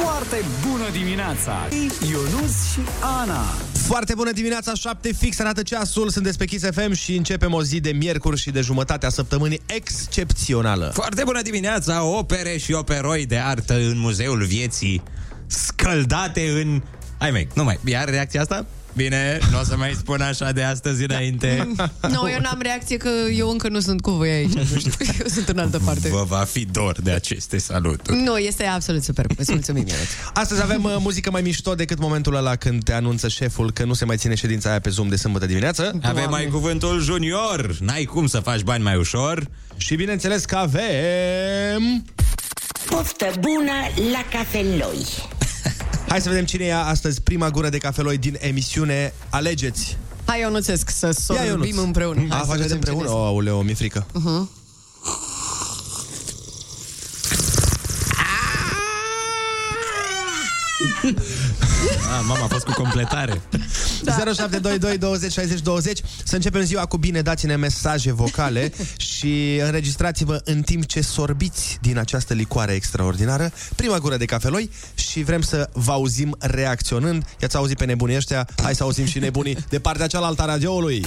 Foarte bună dimineața! Ionus și Ana. Foarte bună dimineața, 7 fix arată ceasul, sunteți pe Kiss FM și începem o zi de miercuri și de jumătate a săptămânii excepțională. Foarte bună dimineața, opere și operoi de artă în Muzeul Vieții, scăldate în... Hai mei, nu mai, iar reacția asta? Bine, nu o să mai spun așa de astăzi înainte. Nu, eu n-am reacție că eu încă nu sunt cu voi aici. Nu știu, eu sunt în altă parte. Vă va fi dor de aceste saluturi. Nu, este absolut super. Îți mulțumim, Ionuț. Astăzi avem uh, muzică mai mișto decât momentul ăla când te anunță șeful că nu se mai ține ședința aia pe Zoom de sâmbătă dimineață. Avem mai cuvântul junior, n-ai cum să faci bani mai ușor. Și bineînțeles că avem... Poftă bună la cafeloi! Hai să vedem cine ia astăzi prima gură de cafeloi din emisiune. Alegeți! Hai, Ionuțesc, să Ia, Ionuț. sorbim împreună. Hai A, să faceți vedem împreună? cine O, aoleu, mi-e frică. Uh-huh. Ah, mama a fost cu completare. Da. 0722 20 60 20 Să începem ziua cu bine, dați-ne mesaje vocale și înregistrați-vă în timp ce sorbiți din această licoare extraordinară prima gură de cafeloi și vrem să vă auzim reacționând. I-ați auzit pe nebunii ăștia? Hai să auzim și nebunii de partea cealaltă a radioului.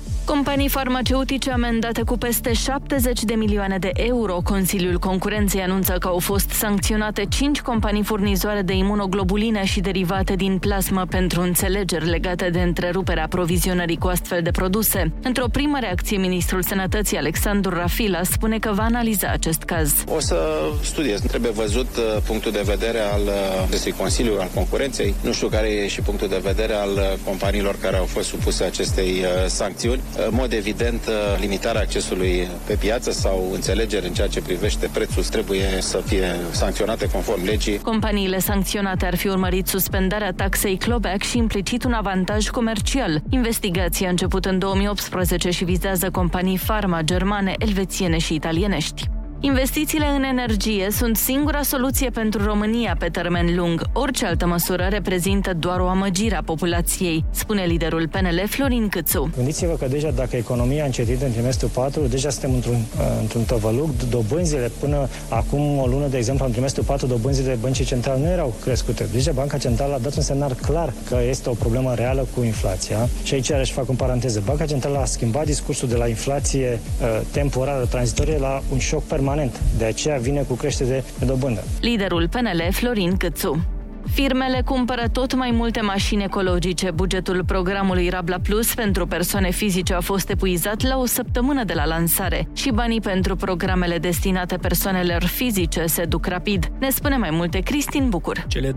Companii farmaceutice amendate cu peste 70 de milioane de euro. Consiliul Concurenței anunță că au fost sancționate 5 companii furnizoare de imunoglobuline și derivate din plasmă pentru înțelegeri legate de întreruperea aprovizionării cu astfel de produse. Într-o primă reacție, ministrul Sănătății Alexandru Rafila spune că va analiza acest caz. O să studiez. Trebuie văzut uh, punctul de vedere al uh, acestui Consiliu al Concurenței. Nu știu care e și punctul de vedere al uh, companiilor care au fost supuse acestei uh, sancțiuni. În mod evident, uh, limitarea accesului pe piață sau înțelegeri în ceea ce privește prețul trebuie să fie sancționate conform legii. Companiile sancționate ar fi urmărit suspendarea taxei clawback și implicit un avantaj comercial. Investigația a început în 2018 și vizează companii farma germane, elvețiene și italienești. Investițiile în energie sunt singura soluție pentru România pe termen lung. Orice altă măsură reprezintă doar o amăgire a populației, spune liderul PNL Florin Câțu. Gândiți-vă că deja dacă economia a încetit în trimestrul 4, deja suntem într-un, uh, într-un tăvăluc. Dobânzile până acum o lună, de exemplu, în trimestrul 4, dobânzile băncii centrale nu erau crescute. Deja Banca Centrală a dat un semnal clar că este o problemă reală cu inflația. Și aici aș fac în paranteză. Banca Centrală a schimbat discursul de la inflație uh, temporară, tranzitorie, la un șoc permanent. De aceea vine cu creștere de dobândă. Liderul PNL Florin Câțu. Firmele cumpără tot mai multe mașini ecologice. Bugetul programului Rabla Plus pentru persoane fizice a fost epuizat la o săptămână de la lansare și banii pentru programele destinate persoanelor fizice se duc rapid. Ne spune mai multe Cristin Bucur. Cele 26,5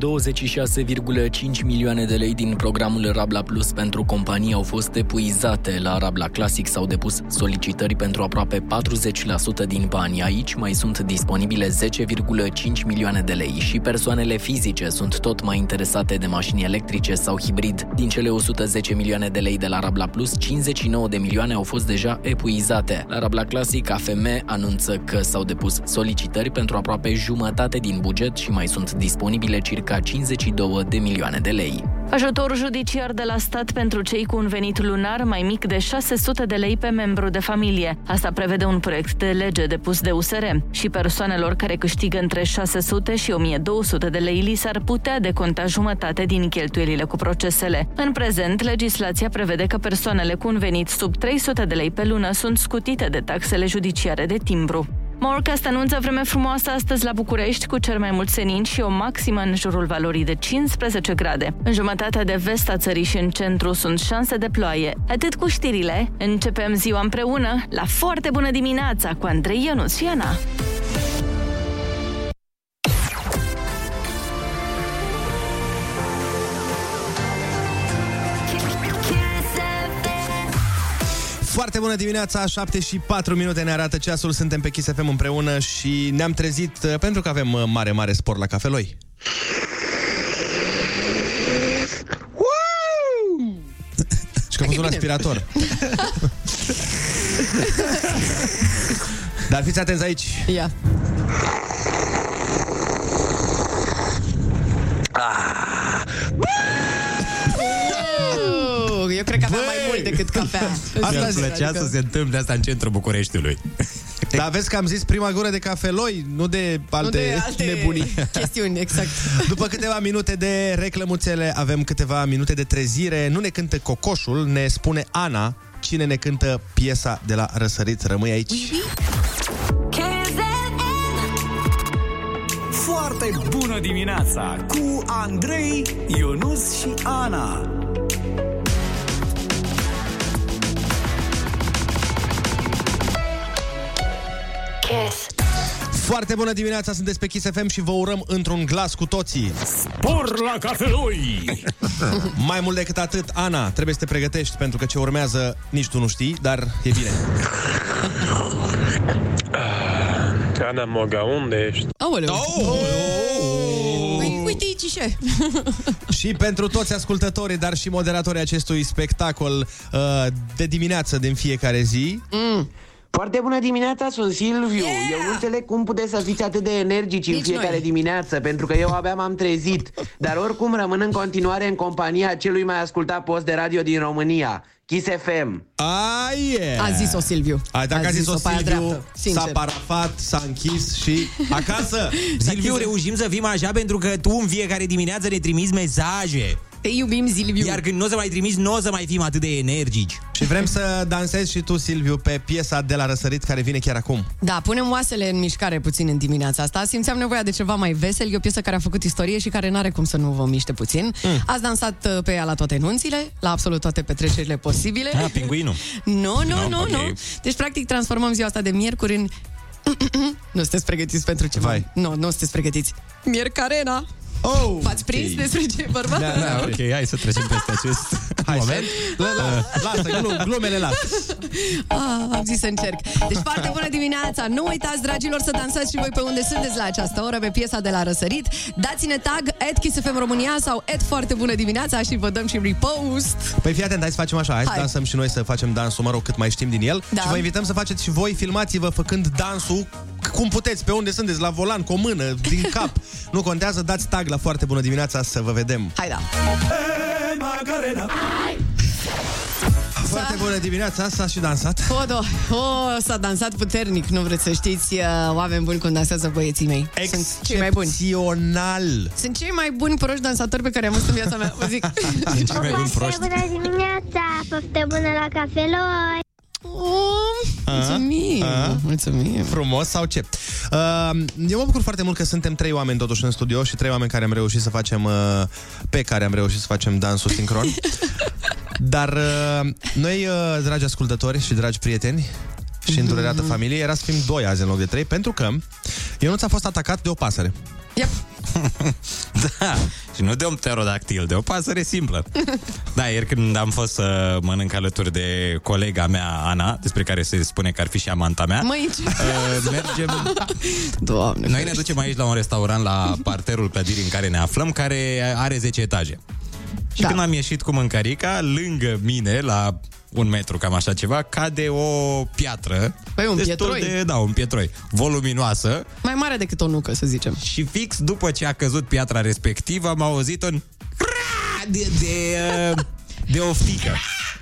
milioane de lei din programul Rabla Plus pentru companii au fost epuizate. La Rabla Classic s-au depus solicitări pentru aproape 40% din bani. Aici mai sunt disponibile 10,5 milioane de lei și persoanele fizice sunt tot mai interesate de mașini electrice sau hibrid. Din cele 110 milioane de lei de la Rabla Plus, 59 de milioane au fost deja epuizate. La Rabla Classic, AFM anunță că s-au depus solicitări pentru aproape jumătate din buget și mai sunt disponibile circa 52 de milioane de lei. Ajutor judiciar de la stat pentru cei cu un venit lunar mai mic de 600 de lei pe membru de familie. Asta prevede un proiect de lege depus de USR. Și persoanelor care câștigă între 600 și 1200 de lei li s-ar putea deconta jumătate din cheltuielile cu procesele. În prezent, legislația prevede că persoanele cu un venit sub 300 de lei pe lună sunt scutite de taxele judiciare de timbru. Morecast anunță vreme frumoasă astăzi la București cu cel mai mult senin și o maximă în jurul valorii de 15 grade. În jumătatea de vest a țării și în centru sunt șanse de ploaie. Atât cu știrile, începem ziua împreună la foarte bună dimineața cu Andrei Ionuț și Ana. Foarte bună dimineața, 7 și 4 minute ne arată ceasul, suntem pe Kiss FM împreună și ne-am trezit uh, pentru că avem uh, mare, mare spor la cafeloi. Wow! și că un aspirator. Dar fiți atenți aici. Ia. Yeah. Ah! Decât cafea. Asta Mi-ar zic, plăcea adică- să se întâmple asta în centrul Bucureștiului. Dar vezi că am zis prima gură de cafeloi, nu de alte, nu de alte nebunii. chestiuni, exact. După câteva minute de reclămuțele, avem câteva minute de trezire. Nu ne cântă cocoșul, ne spune Ana cine ne cântă piesa de la răsărit. Rămâi aici. Foarte bună dimineața cu Andrei, Ionus și Ana. Foarte bună dimineața, sunteți pe Kiss FM și vă urăm într-un glas cu toții. Por la cafeloi! Mai mult decât atât, Ana, trebuie să te pregătești pentru că ce urmează nici tu nu știi, dar e bine. Ana Moga, unde ești? Aoleu. Păi, uite aici ce. și pentru toți ascultătorii, dar și moderatorii acestui spectacol uh, de dimineață din fiecare zi. Mm. Foarte bună dimineața, sunt Silviu. Yeah! Eu nu înțeleg cum puteți să fiți atât de energici în Nici fiecare noi. dimineață, pentru că eu abia m-am trezit. Dar oricum rămân în continuare în compania celui mai ascultat post de radio din România, Kiss FM. Ah, yeah. A zis-o Silviu. A, dacă a, zis-o pe aia Silviu, dreaptă, sincer. s-a parafat, s-a închis și acasă. Silviu, reușim să fim așa pentru că tu în fiecare dimineață ne trimiți mesaje. Te iubim, Silviu. Iar când nu o să mai trimiți, nu o să mai fim atât de energici. Și vrem să dansezi și tu, Silviu, pe piesa de la răsărit care vine chiar acum. Da, punem oasele în mișcare puțin în dimineața asta. Simțeam nevoia de ceva mai vesel. E o piesă care a făcut istorie și care n-are cum să nu vă miște puțin. Mm. Ați dansat uh, pe ea la toate nunțile, la absolut toate petrecerile posibile. Ah, pinguinul. Nu, nu, No, nu, ok. nu. Deci, practic, transformăm ziua asta de miercuri în... nu sunteți pregătiți pentru ceva. Vai. Nu, nu sunteți pregătiți. Miercarena. Oh! V-ați prins Ok. despre ce e vorba? Da, da, Ok, hai să trecem peste acest Hai moment. Să... La, la, lasă, glum, glumele las. Ah, am zis să încerc. Deci foarte bună dimineața! Nu uitați, dragilor, să dansați și voi pe unde sunteți la această oră, pe piesa de la Răsărit. Dați-ne tag, at Kiss FM România sau at foarte bună dimineața și vă dăm și repost. Păi fii atent, hai să facem așa, hai, hai. să Hai. dansăm și noi să facem dansul, mă rog, cât mai știm din el. Da. Și vă invităm să faceți și voi, filmați-vă făcând dansul cum puteți, pe unde sunteți, la volan, cu o mână, din cap. nu contează, dați tag la foarte bună dimineața să vă vedem. Hai da! Foarte bună dimineața, s-a și dansat. Fodo, oh, s-a dansat puternic, nu vreți să știți, uh, oameni buni cum dansează băieții mei. Sunt cei mai buni. Excepțional. Sunt cei mai buni proști dansatori pe care am văzut în viața mea, vă zic. Sunt cei mai buni proști. Bună dimineața, poftă bună la cafeloi! Oh, mulțumim, A? mulțumim. Frumos sau ce? Uh, eu mă bucur foarte mult că suntem trei oameni totuși în studio și trei oameni care am reușit să facem, uh, pe care am reușit să facem dansul sincron. Dar uh, noi, uh, dragi ascultători și dragi prieteni și îndurerată familie, era să fim doi azi în loc de trei, pentru că Ionuț a fost atacat de o pasăre. Yep. Da, și nu de un pterodactil, de o pasăre simplă. Da, ieri când am fost să mănânc alături de colega mea, Ana, despre care se spune că ar fi și amanta mea, Măi, ce... uh, mergem... Doamne, Noi ne ducem aici la un restaurant la parterul clădirii în care ne aflăm, care are 10 etaje. Și Da. când am ieșit cu mâncărica, lângă mine, la un metru, cam așa ceva, cade o piatră. Păi, un destul pietroi. De, da, un pietroi. Voluminoasă. Mai mare decât o nucă, să zicem. Și fix după ce a căzut piatra respectivă, am auzit un cra de, de, uh, de oftică.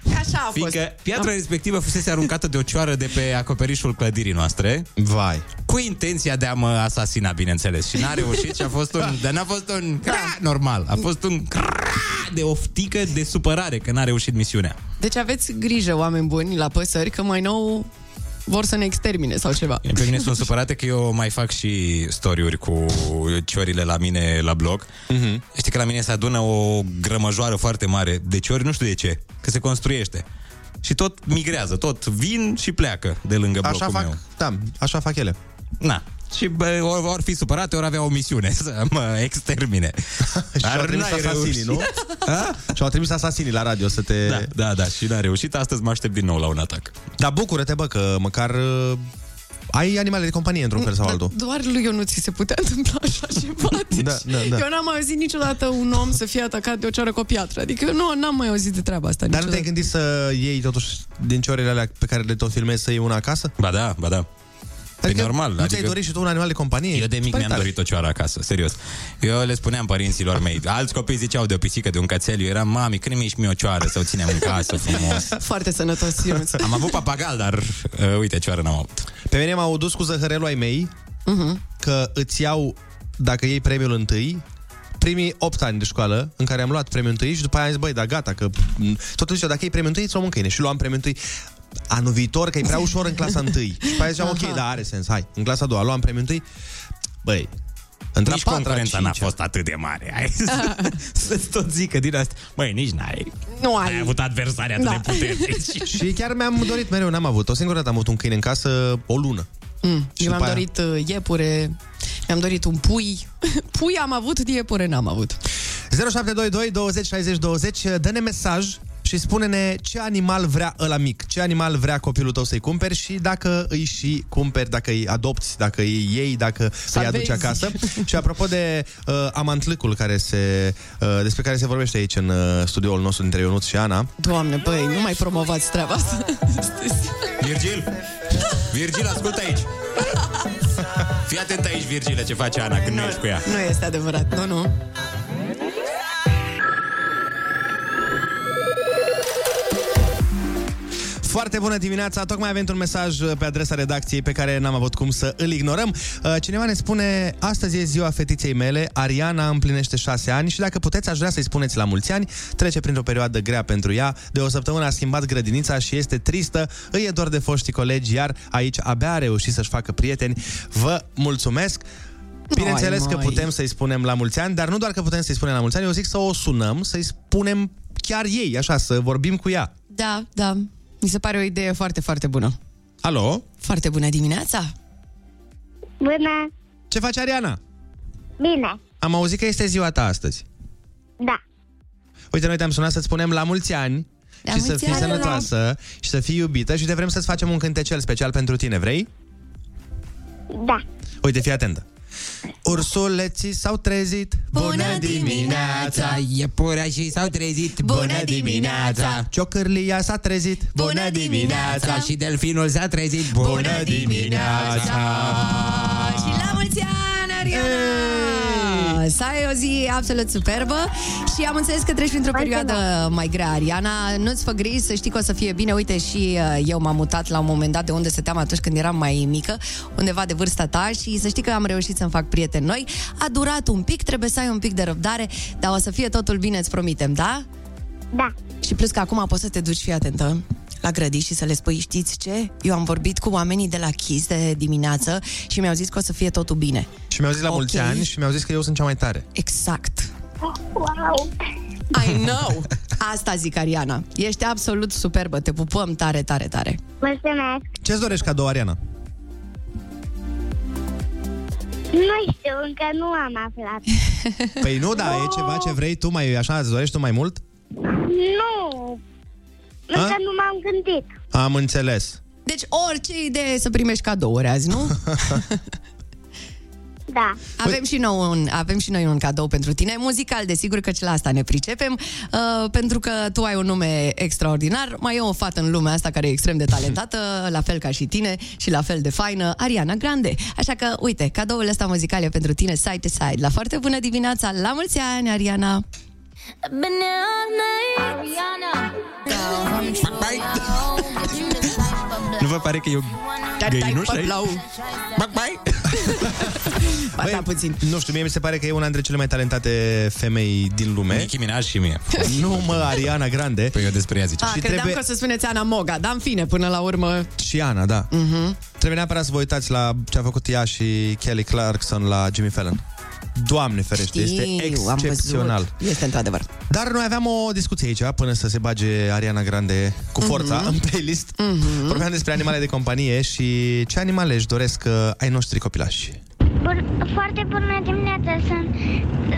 Așa a fost. Fiindcă piatra respectivă fusese aruncată de o cioară de pe acoperișul clădirii noastre. Vai. Cu intenția de a mă asasina, bineînțeles. Și n-a reușit și a fost un... Dar n-a fost un cra normal. A fost un cra de oftică de supărare, că n-a reușit misiunea. Deci aveți grijă, oameni buni, la păsări, că mai nou vor să ne extermine sau ceva. Pe mine sunt supărate că eu mai fac și story-uri cu ciorile la mine la blog. Uh-huh. Știi că la mine se adună o grămăjoară foarte mare de ciori, nu știu de ce, că se construiește. Și tot migrează, tot vin și pleacă de lângă blocul Așa fac, meu. da, așa fac ele. Na. Și bă, ori, ori fi supărate, ori avea o misiune să mă extermine. Și au trimis n-ai asasinii, reușit. nu? Și au trimis asasinii la radio să te... Da, da, da, și n-a reușit. Astăzi mă aștept din nou la un atac. Dar bucură-te, bă, că măcar uh, ai animale de companie într-un fel sau altul. Doar lui Ionuț ți se putea întâmpla așa ceva. Deci, Da, da, da. Eu n-am mai auzit niciodată un om să fie atacat de o ceară cu o piatră. Adică eu nu n-am mai auzit de treaba asta Dar nu niciodată. te-ai gândit să iei totuși din ciorele alea pe care le tot filmezi să iei una acasă? Ba da, ba da. Adică normal. Nu ți-ai dorit și tu un animal de companie? Eu de mic Păi mi-am tare. dorit o cioară acasă, serios. Eu le spuneam părinților mei, alți copii ziceau de o pisică, de un cățel, eu eram, mami, când mi ești mie o cioară să o ținem în casă frumos. Foarte sănătos, Ionuț. Am avut papagal, dar uh, uite, cioară n-am avut. Pe mine m-au dus cu zăhărelul ai mei Mhm. că îți iau, dacă iei premiul întâi, primii 8 ani de școală în care am luat premiul întâi și după aia am zis, băi, da, gata, că m, totul zicea, dacă iei premiul întâi, îți luăm un câine. Și luam premiul întâi anul viitor, că e prea ușor în clasa întâi. Și pe aia ziceam, ok, da, are sens, hai. În clasa a doua luam premiul întâi, băi, între Nici a patra, concurența n-a cincea. fost atât de mare. Hai să- să-ți tot zică din asta. Băi, nici n-ai, Nu n-ai avut adversari atât Da. de puternici. Și chiar mi-am dorit mereu, n-am avut. O singură dată am avut un câine în casă, o lună. Mm. Și Eu mi-am după aia- dorit uh, iepure, mi-am dorit un pui. Pui am avut, iepure n-am avut. 0722 20 60 20 Dă-ne mesaj și spune-ne ce animal vrea ăla mic, ce animal vrea copilul tău să-i cumperi și dacă îi și cumperi, dacă îi adopți, dacă îi iei, dacă îi aduci Salvezi. acasă. și apropo de uh, amantlâcul care se, uh, despre care se vorbește aici în uh, studioul nostru dintre Ionuț și Ana, Doamne, băi, nu mai promovați treaba asta. Virgil! Virgil, ascultă aici! Fii atent aici, Virgile, ce face Ana când nu ești cu ea. Nu este adevărat, nu, nu. Foarte bună dimineața! Tocmai avem un mesaj uh, pe adresa redacției pe care n-am avut cum să îl ignorăm. Uh, Cineva ne spune, astăzi e ziua fetiței mele, Ariana împlinește șase ani și dacă puteți, aș vrea să-i spuneți la mulți ani. Trece printr-o perioadă grea pentru ea. De o săptămână a schimbat grădinița și este tristă. Îi e dor de foștii colegi, iar aici abia a reușit să-și facă prieteni. Vă mulțumesc! Bineînțeles Ai, că măi. putem să-i spunem la mulți ani, dar nu doar că putem să-i spunem la mulți ani, eu zic să o sunăm, să-i spunem chiar ei, așa, să vorbim cu ea. Da, da. Mi se pare o idee foarte, foarte bună. Alo? Foarte bună dimineața! Bună! Ce faci, Ariana? Bine! Am auzit că este ziua ta astăzi. Da. Uite, noi te-am sunat să-ți spunem la mulți ani La și să mulți fii ani! sănătoasă și să fii iubită și te vrem să-ți facem un cântecel special pentru tine, vrei? Da. Uite, fii atentă. Ursuleții s-au trezit Bună dimineața! Iepurașii s-au trezit Bună dimineața! Ciocârlia s-a trezit Bună dimineața! Și delfinul s-a trezit Bună dimineața! Și la mulți ani, Ariana! Să ai o zi absolut superbă și am înțeles că treci printr-o perioadă mai grea, Ariana. Nu-ți fă griji, să știi că o să fie bine. Uite, și uh, eu m-am mutat la un moment dat de unde stăteam atunci când eram mai mică, undeva de vârsta ta și să știi că am reușit să-mi fac prieteni noi. A durat un pic, trebuie să ai un pic de răbdare, dar o să fie totul bine, îți promitem, da? Da. Și plus că acum poți să te duci, fii atentă, la grădi și să le spui, știți ce? Eu am vorbit cu oamenii de la Kiss de dimineață și mi-au zis că o să fie totul bine. Și mi-au zis la mulți Ok. ani și mi-au zis că eu sunt cea mai tare. Exact. Wow! I know! Asta zic, Ariana. Ești absolut superbă, te pupăm tare, tare, tare. Mulțumesc! Ce-ți dorești cadou, Ariana? Nu știu, încă nu am aflat. Păi nu, da, e ceva ce vrei tu mai așa, îți dorești tu mai mult? nu! Încă A? nu m-am gândit. Am înțeles. Deci orice idee e să primești cadouri azi, nu? Da. Avem și, noi un, avem și noi un cadou pentru tine, muzical, desigur că și la asta ne pricepem, uh, pentru că tu ai un nume extraordinar, mai e o fată în lumea asta care e extrem de talentată, la fel ca și tine și la fel de faină, Ariana Grande. Așa că, uite, cadoul ăsta muzical e pentru tine, side to side. La foarte bună dimineața, la mulți ani, Ariana! Nu vă pare că e o găinușă aici? Ba, da, puțin. Nu știu, mie mi se pare că e una dintre cele mai talentate femei din lume. Nicki Minaj și mie. Nu, mă, Ariana Grande. Păi eu despre ea ziceam. A, Și credeam trebuie- că o să spuneți Ana Moga, dar în fine, până la urmă... Și Ana, da. Mhm. Trebuie neapărat să vă uitați la ce a făcut ea și Kelly Clarkson la Jimmy Fallon. Doamne ferește, este Știu, am excepțional. văzut. Este într-adevăr. Dar noi aveam o discuție aici până să se bage Ariana Grande cu forța Mhm. în playlist. Vorbeam despre animale de companie și ce animale își doresc uh, ai noștri copilași. Bun, foarte bună dimineața, sunt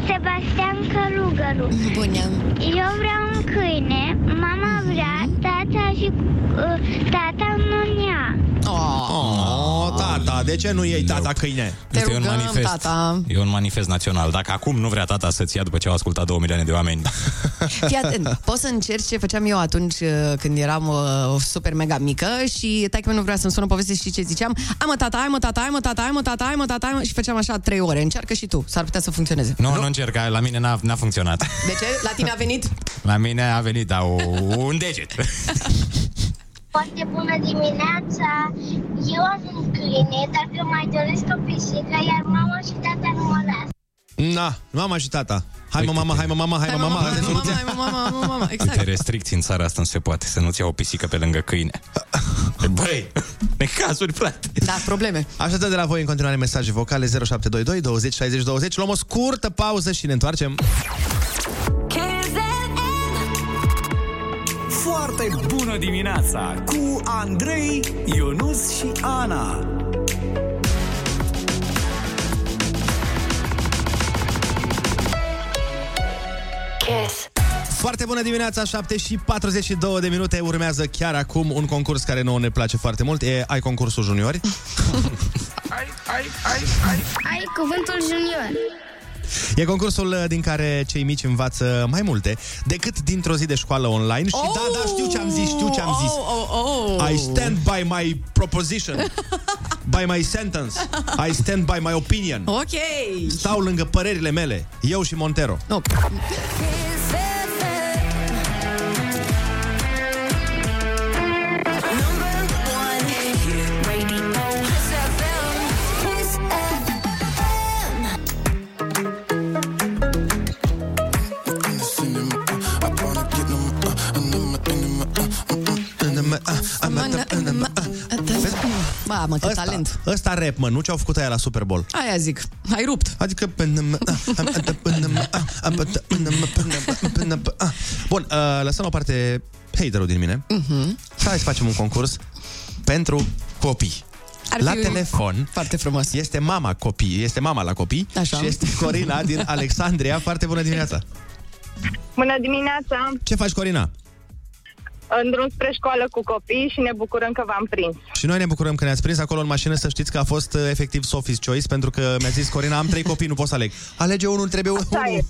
Sebastian Călugăru. Bună. Eu vreau un câine, mama vrea, tata și uh, tata nu ia. Oh, tata, de ce nu iei tata câine? Te Este un rugăm, manifest. tata. E un manifest național. Dacă acum nu vrea tata să-ți ia după ce au ascultat 2 milioane de oameni, Fii atent, poți să încerci ce făceam eu atunci uh, când eram uh, super mega mică și taică nu vrea să-mi sună poveste și ce ziceam Hai mă tata, hai mă tata, hai mă tata, hai mă tata, hai mă tata, hai mă... și făceam așa trei ore. Încearcă și tu, s-ar putea să funcționeze. nu, nu, nu încerca, la mine n-a, n-a funcționat. De ce? La tine a venit? La mine a venit, da, o, un deget. Foarte bună dimineața! Eu am un câine, dacă mai doresc o pisică, iar mama și tata nu mă lasă. Na, mama și tata. Hai mă, mama, hai mă, mama, hai mă, mama. hai asta e mă, mama, soluția. hai mă, mama, mama, mama, Uite, exact. restricții în țara asta nu se poate, să nu-ți ia o pisică pe lângă câine. Băi, necazuri, frate. Da, probleme. Așteptăm de la voi în continuare mesaje vocale 0722 20 60 20. Luăm o scurtă pauză și ne întoarcem. Foarte bună dimineața cu Andrei, Ionus și Ana. Kiss. Foarte bună dimineața, 7 și 42 de minute. Urmează chiar acum un concurs care nouă ne place foarte mult. E Ai concursul juniori. Ai cuvântul junior. E concursul uh, din care cei mici învață mai multe decât dintr-o zi de școală online. Și da, da, știu ce am zis, știu ce am zis. Oh, oh, oh. I stand by my proposition. by my sentence. I stand by my opinion. Ok. Stau lângă părerile mele. Eu și Montero. No. Mamă, cât talent. ăsta rap, mă, nu ce-au făcut aia la Super Bowl. Aia zic, ai rupt. Adică... Bun, uh, lăsăm la o parte haterul din mine. Mhm. Hai să facem un concurs pentru copii. Ar la fi telefon Foarte frumos. este mama copii, este mama la copii Așa. și este Corina din Alexandria. Foarte bună dimineața! Bună dimineața! Ce faci, Corina? În drum spre școală cu copii și ne bucurăm că v-am prins. Și noi ne bucurăm că ne-ați prins acolo în mașină să știți că a fost uh, efectiv Sophie's Choice pentru că mi-a zis Corina, am trei copii, nu pot să aleg. Alege unul, trebuie unul. Așa e.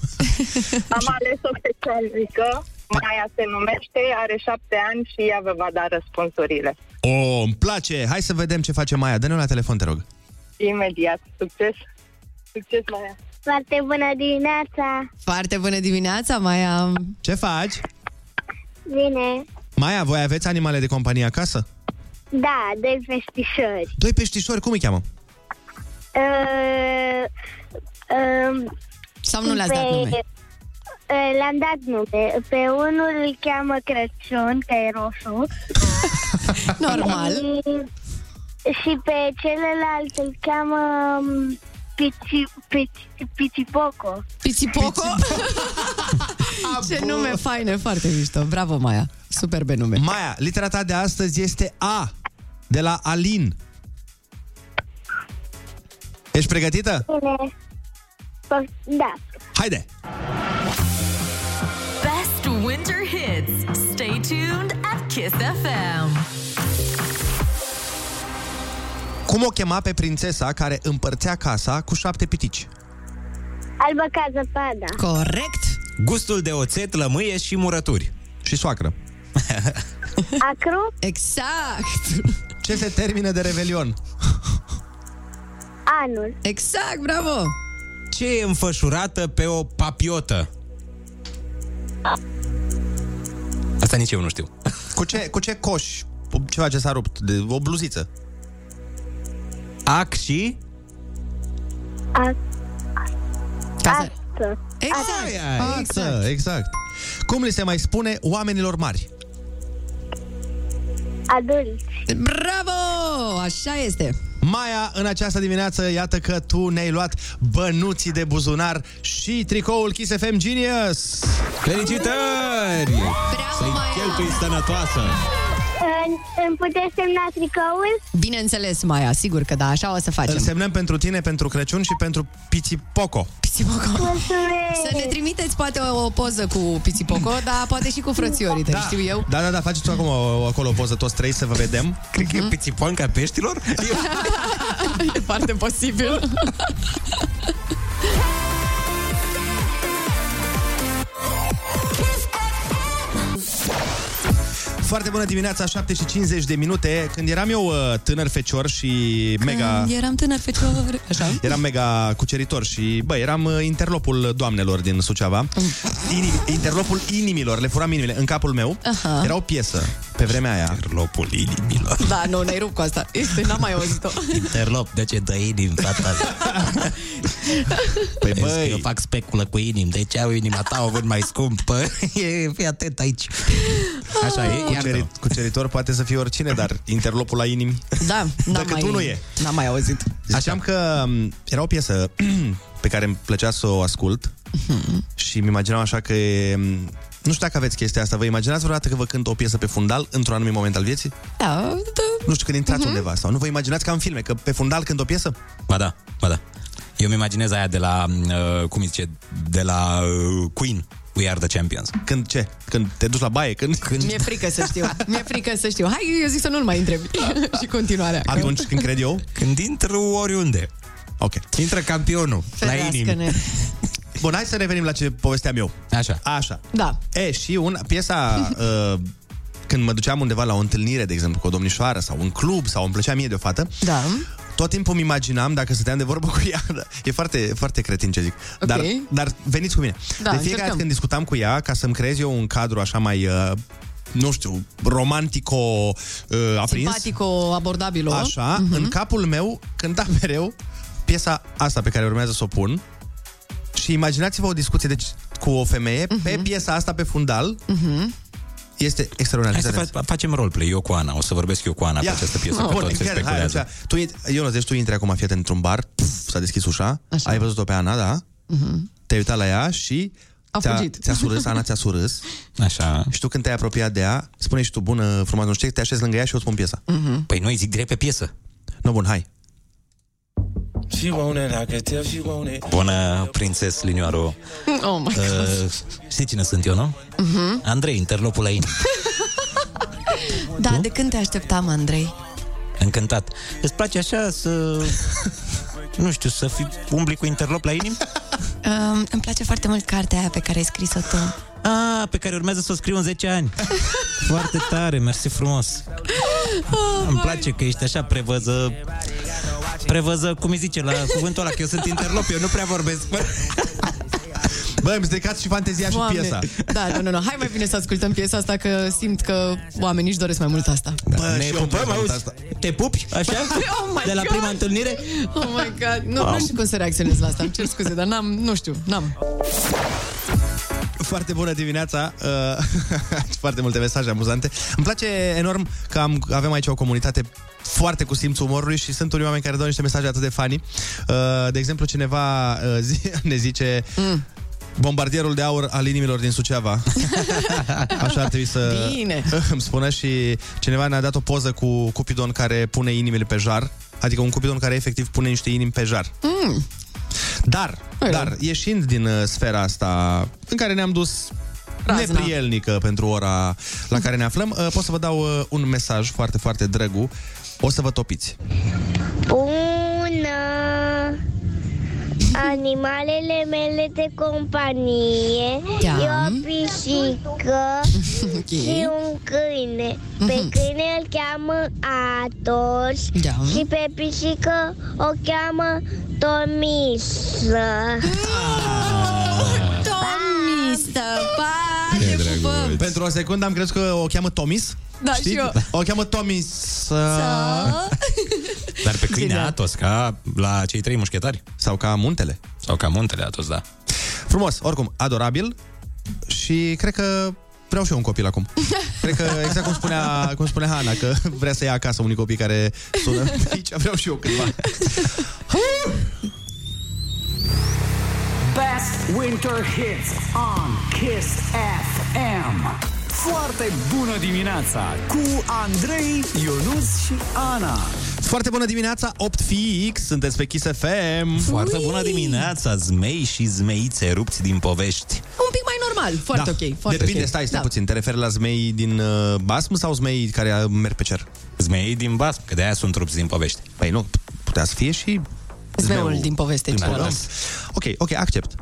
Am ales o fetiță Maia se numește, are șapte ani și ea vă va da răspunsurile. O, îmi place! Hai să vedem ce face Maia. Dă-ne la telefon, te rog. Imediat. Succes! Succes, Maia! Foarte bună dimineața! Foarte bună dimineața, Maia. Ce faci? Bine! Maia, voi aveți animale de companie acasă? Da, doi peștișori. Doi peștișori, cum îi cheamă? Uh, uh, Sau nu le-ați dat pe- nume? uh, Le-am dat nume. Pe unul îl cheamă Crăciun, că e roșu. Normal. Și, și pe celălalt îl cheamă um, Pici, pici, Picipoco. Picipoco? Ce nume faine, foarte mișto. Bravo, Maia. Superbe nume. Maia, litera ta de astăzi este A, de la Alin. Ești pregătită? Bine. Pă- Da. Haide! Best winter hits. Stay tuned at Kiss FM. Cum o chema pe prințesa care împărțea casa cu șapte pitici? Albă ca zăpada. Corect. Gustul de oțet, lămâie și murături. Și soacră. Acru? Exact. Ce se termină de revelion? Anul. Exact, bravo. Ce e înfășurată pe o papiotă? Asta nici eu nu știu. Cu ce, cu ce coș? Ceva ce s-a rupt, de o bluziță. Ac și... A- Ca să... Astă. Exact. Exact. exact. Cum li se mai spune oamenilor mari? Adulți. Bravo! Așa este. Maia, în această dimineață, iată că tu ne-ai luat bănuții de buzunar și tricoul Kiss FM Genius! Felicitări! Bravo, Să-i Maia. cheltui sănătoasă! Uh, îmi puteți semna tricoul? Bineînțeles, Maia, sigur că da, așa o să facem. Îl semnăm pentru tine, pentru Crăciun și pentru Pițipoco. Pițipoco. Mulțumesc! Să ne trimiteți poate o, o poză cu Pițipoco, dar poate și cu frățiorii, da. știu eu. Da, da, da, faceți acum o- acolo o poză toți trei să vă vedem. Cred că e pițipoanca peștilor. e foarte posibil. Foarte bună dimineața, 7 și 50 de minute. Când eram eu uh, tânăr fecior și mega... Când eram tânăr fecior, așa. Eram mega cuceritor și, bă, eram uh, interlopul doamnelor din Suceava. Inim, interlopul inimilor, le furam inimile. În capul meu Aha. era o piesă pe vremea aia. Interlopul inimilor. Da, nu, ne-ai rupt cu asta. Este, n-am mai auzit-o. Interlop, de ce dă inim, tata? Păi Vezi că Eu fac speculă cu inim, de ce au inima ta o vând mai scumpă? E, fii atent aici. Așa e, iar Cucerit, cuceritor poate să fie oricine, dar interlopul la inimi... Da, n-am Decât mai, unul e. N-am mai auzit. Ziceam că m, era o piesă pe care îmi plăcea să o ascult și mi imaginam așa că e, m, nu știu dacă aveți chestia asta. Vă imaginați vreodată că vă cânt o piesă pe fundal într-un anumit moment al vieții? Da, da. Nu știu, când intrați undeva sau nu vă imaginați ca în filme, că pe fundal cânt o piesă? Ba da, ba da. Eu mi imaginez aia de la, uh, cum îi zice, de la uh, Queen. We are the champions. Când ce? Când te duci la baie? Când? Când... Mi-e frică să știu. Mi-e frică să știu. Hai, eu zic să nu-l mai întrebi. și continuarea. Atunci când cred eu? Când intră oriunde. Ok. Intră campionul la inimi. Ferească-ne. Bun, hai să revenim la ce povesteam eu. Așa. Așa. Da. E, și un, piesa... uh, când mă duceam undeva la o întâlnire, de exemplu, cu o domnișoară sau un club sau îmi plăcea mie de o fată, Da. Tot timpul îmi imaginam, dacă stăteam de vorbă cu ea, e foarte, foarte cretin ce zic, Ok. dar, dar veniți cu mine. Da, de fiecare dată încercăm. când discutam cu ea, ca să-mi creez eu un cadru așa mai, uh, nu știu, romantico uh, aprins, Simpatico, abordabil. așa, Mhm. în capul meu cânta mereu piesa asta pe care urmează să o pun și imaginați-vă o discuție deci, cu o femeie Mhm. pe piesa asta pe fundal, este extraordinar. Hai să Fiți fa- facem roleplay, eu cu Ana. O să vorbesc eu cu Ana pe această piesă, Oh, că bun, toți se chiar, hai, speculează. așa. Tu, int- Ionuț, deci tu intri acum, fii atent, într-un bar, pf, s-a deschis ușa, Așa. ai văzut-o pe Ana, da? Te-ai uitat la ea și A ți-a, fugit. ți-a surâs, Ana ți-a surâs Așa. și tu când te-ai apropiat de ea, spune și tu, bună, frumos, nu știu, ce, te așezi lângă ea și eu îți spun piesa. Păi noi zic direct pe piesă. No, bun, hai. She want it, I can tell she want it. Bună, prințes Linioaro. Oh my God. Uh, știi cine sunt eu, nu? Mhm. Andrei, interlopul la inimi. Da, de când te așteptam, Andrei? Încântat. Îți place așa să... Nu știu, să fi umbli cu interlop la inimi? Um, îmi place foarte mult cartea aia pe care ai scris-o tu. Ah, pe care urmează să o scriu în 10 ani. Foarte tare, mersi frumos. Oh, Îmi place că ești așa prevăză... Prevăză, cum îi zice, la cuvântul ăla, că eu sunt interlop, eu nu prea vorbesc. Bă, îmi stricați și fantezia și Doamne. piesa. Da, nu, nu, nu. Hai mai bine să ascultăm piesa asta, că simt că oamenii își doresc mai mult asta. Bă, ne și eu pupăm, îmi doresc auzi? Te pupi, așa? Oh my De la God. prima întâlnire? Oh my God. Nu, nu știu cum să reacționez la asta. Îmi cer scuze, dar n-am, nu știu, n-am. Foarte bună dimineața uh, Foarte multe mesaje amuzante Îmi place enorm că am, avem aici o comunitate foarte cu simțul umorului și sunt unii oameni care dau niște mesaje atât de funny. Uh, de exemplu, cineva uh, zi, ne zice mm. bombardierul de aur al inimilor din Suceava. Așa ar trebui să Bine. îmi spună și cineva ne-a dat o poză cu Cupidon care pune inimile pe jar. Adică un Cupidon care efectiv pune niște inimi pe jar. Mm. Dar, dar, ieșind din uh, sfera asta în care ne-am dus Razna. neprielnică pentru ora la care ne aflăm, uh, pot să vă dau uh, un mesaj foarte, foarte drăgu. O să vă topiți. Animalele mele de companie Da. E o pisică Ok. și un câine Pe câine îl cheamă Atos Da. Și pe pisică o cheamă Tomisă Tomisă, pa, Ce te drăguț. pupăm. Pentru o secundă am crezut că o cheamă Tomis. Da, Știi? și eu. O cheamă Tomis. uh, Dar pe câine Genial. Atos, ca la cei trei mușchetari. Sau ca muntele. Sau ca muntele Atos, da. Frumos, oricum, adorabil și cred că vreau și eu un copil acum. Cred că exact cum spunea, cum spunea Hana, că vrea să ia acasă unii copii care sună aici, vreau și eu câțiva. Best winter hits on Kiss FM. Foarte bună dimineața cu Andrei, Ionus și Ana. Foarte bună dimineața, 8 fix, sunteți pe Kiss FM. Foarte bună dimineața, zmei și zmeițe rupți din povești. Un pic mai normal, foarte da. ok. Foarte Depinde, ok. stai, stai da. puțin. Te referi la zmei din uh, basm sau zmei care uh, merg pe cer? Zmei din basm, că de-aia sunt rupți din povești. Păi nu, putea să fie și Zmeul din poveste din celălalt. poveste. Ok, ok, accept.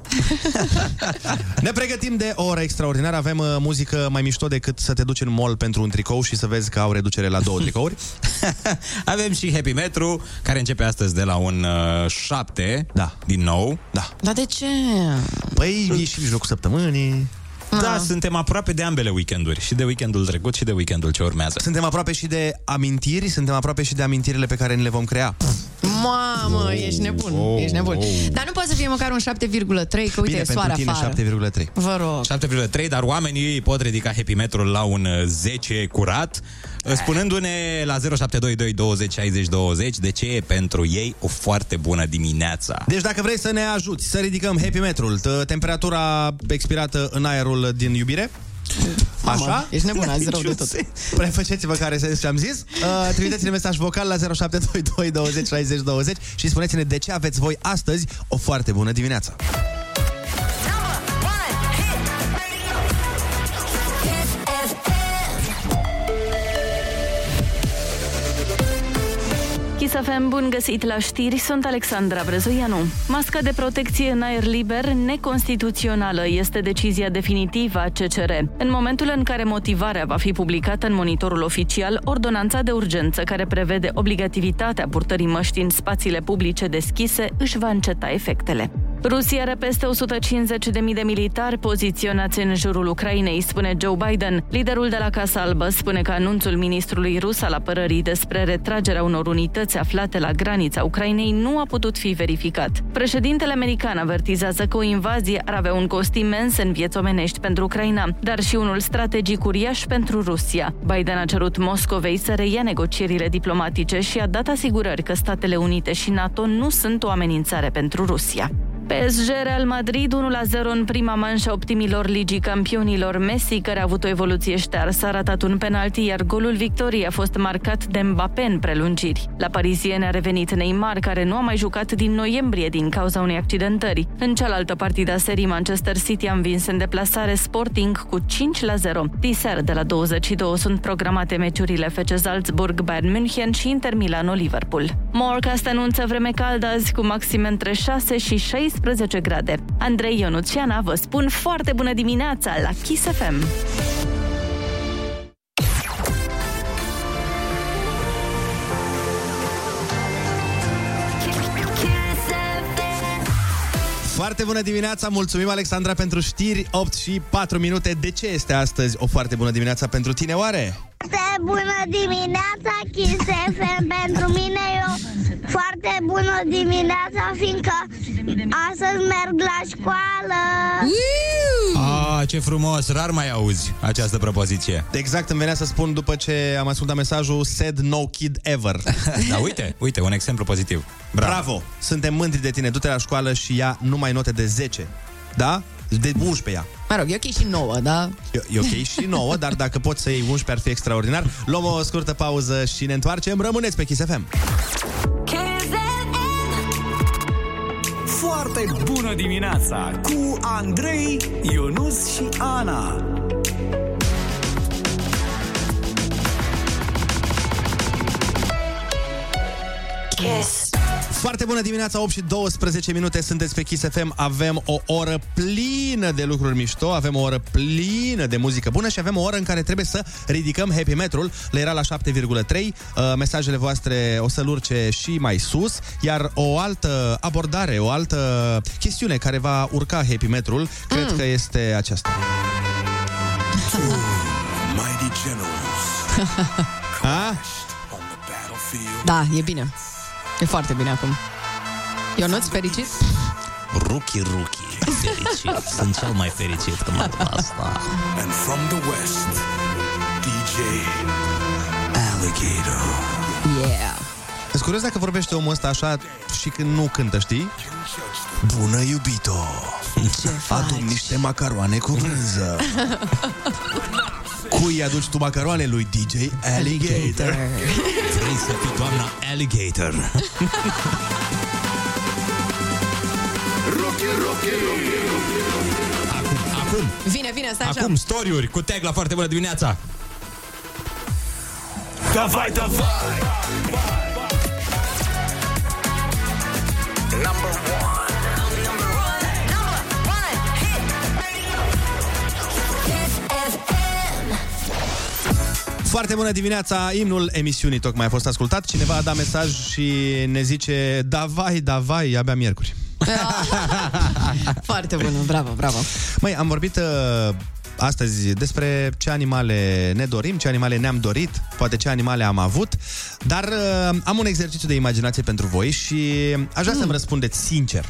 ne pregătim de o oră extraordinară. Avem uh, muzică mai mișto decât să te duci în mall pentru un tricou și să vezi că au reducere la două tricouri. Avem și Happy Metru, care începe astăzi de la un uh, 7, da. din nou. Da. Dar de ce? Păi, e și mijlocul săptămânii. Da, suntem aproape de ambele weekenduri. Și de weekendul trecut și de weekendul ce urmează. Suntem aproape și de amintiri, suntem aproape și de amintirile pe care ne le vom crea. Mamă, ești nebun, Oh, ești nebun. oh. Dar nu poate să fie măcar un 7,3, că uite, Bine, e soare pentru tine afară. 7,3. Vă rog. 7,3, dar oamenii ei pot ridica Happy Metrul la un uh, 10 curat, uh, spunându-ne la 0722 20 60 20 de ce e pentru ei o foarte bună dimineața. Deci dacă vrei să ne ajuți să ridicăm happy metrul, t- temperatura expirată în aerul din iubire, Mamă, Așa? ești nebun, azi rău de tot. Prefaceți-vă care sens ce am zis. Uh, trimiteți-ne mesaj vocal la 0722 20 60 20 și spuneți-ne de ce aveți voi astăzi o foarte bună dimineață. Chisafem, bun găsit la știri, sunt Alexandra Brezoianu. Masca de protecție în aer liber neconstituțională este decizia definitivă a CCR. În momentul în care motivarea va fi publicată în monitorul oficial, ordonanța de urgență care prevede obligativitatea purtării măștii în spațiile publice deschise își va înceta efectele. Rusia are peste 150.000 de militari poziționați în jurul Ucrainei, spune Joe Biden. Liderul de la Casa Albă spune că anunțul ministrului rus al apărării despre retragerea unor unități aflate la granița Ucrainei nu a putut fi verificat. Președintele american avertizează că o invazie ar avea un cost imens în vieți omenești pentru Ucraina, dar și unul strategic uriaș pentru Rusia. Biden a cerut Moscovei să reia negocierile diplomatice și a dat asigurări că Statele Unite și NATO nu sunt o amenințare pentru Rusia. PSG Real Madrid 1-0 în prima manșă a optimilor Ligii Campionilor. Messi, care a avut o evoluție ștearsă, a ratat un penalti, iar golul victoriei a fost marcat de Mbappé în prelungiri. La parisiene a revenit Neymar, care nu a mai jucat din noiembrie din cauza unei accidentări. În cealaltă partidă a serii, Manchester City a învins în deplasare Sporting cu 5 la 0. Diseară de la 22 sunt programate meciurile FC Salzburg, Bayern München și Inter Milano Liverpool. Morecast anunță vreme caldă azi cu maxime între 6 și 16 grade. Andrei Ionuțiana vă spun foarte bună dimineața la Kiss FM. Foarte bună dimineața, mulțumim Alexandra pentru știri 8 și 4 minute. De ce este astăzi o foarte bună dimineața pentru tine, oare? Foarte bună dimineața, Kiss FM. Pentru mine e o foarte bună dimineața, fiindcă astăzi merg la școală. Ah, ce frumos, rar mai auzi această propoziție. Exact, îmi venea să spun după ce am ascultat mesajul Said no kid ever. Da, uite, uite, un exemplu pozitiv. Bravo! Bravo. Suntem mândri de tine, du-te la școală și ia numai note de 10. Da? De 11 ea. Mă rog, e ok și nouă, da? E, e ok și 9, dar dacă poți să iei 11 ar fi extraordinar. Luăm o scurtă pauză și ne întoarcem. Rămâneți pe Kiss FM. Foarte bună dimineața cu Andrei, Ionus și Ana. Kiss. Foarte bună dimineața, 8 și 12 minute, sunteți pe Kiss FM. Avem o oră plină de lucruri mișto, avem o oră plină de muzică bună și avem o oră în care trebuie să ridicăm happy metrul. Le era la 7,3. Uh, mesajele voastre o să-l urce și mai sus, iar o altă abordare, o altă chestiune care va urca happy metrul, cred Mm. că este aceasta. Mighty generals A? Da, e bine. E foarte bine acum. Ionuț, fericit? Ruki, ruki, fericit. Sunt cel mai fericit când mă la asta. And from the west, DJ Alligator. Yeah. Sunt curios dacă vorbește omul ăsta așa și când nu cântă, știi? Bună, iubito! Adun niște macaroane cu brânză. Cui aduci tu macaroane lui DJ Alligator? Vrei să fii doamna Alligator. Acum, acum, Vine, vine, stai așa. acum, story-uri cu tag la foarte bună dimineața. Давай, давай. Number one. Foarte bună dimineața, imnul emisiunii tocmai a fost ascultat. Cineva a dat mesaj și ne zice Da vai, da vai, abia miercuri. Foarte bună, bravo, bravo. Măi, am vorbit uh, astăzi despre ce animale ne dorim, ce animale ne-am dorit, poate ce animale am avut, dar uh, am un exercițiu de imaginație pentru voi și aș vrea mm. să-mi răspundeți sincer.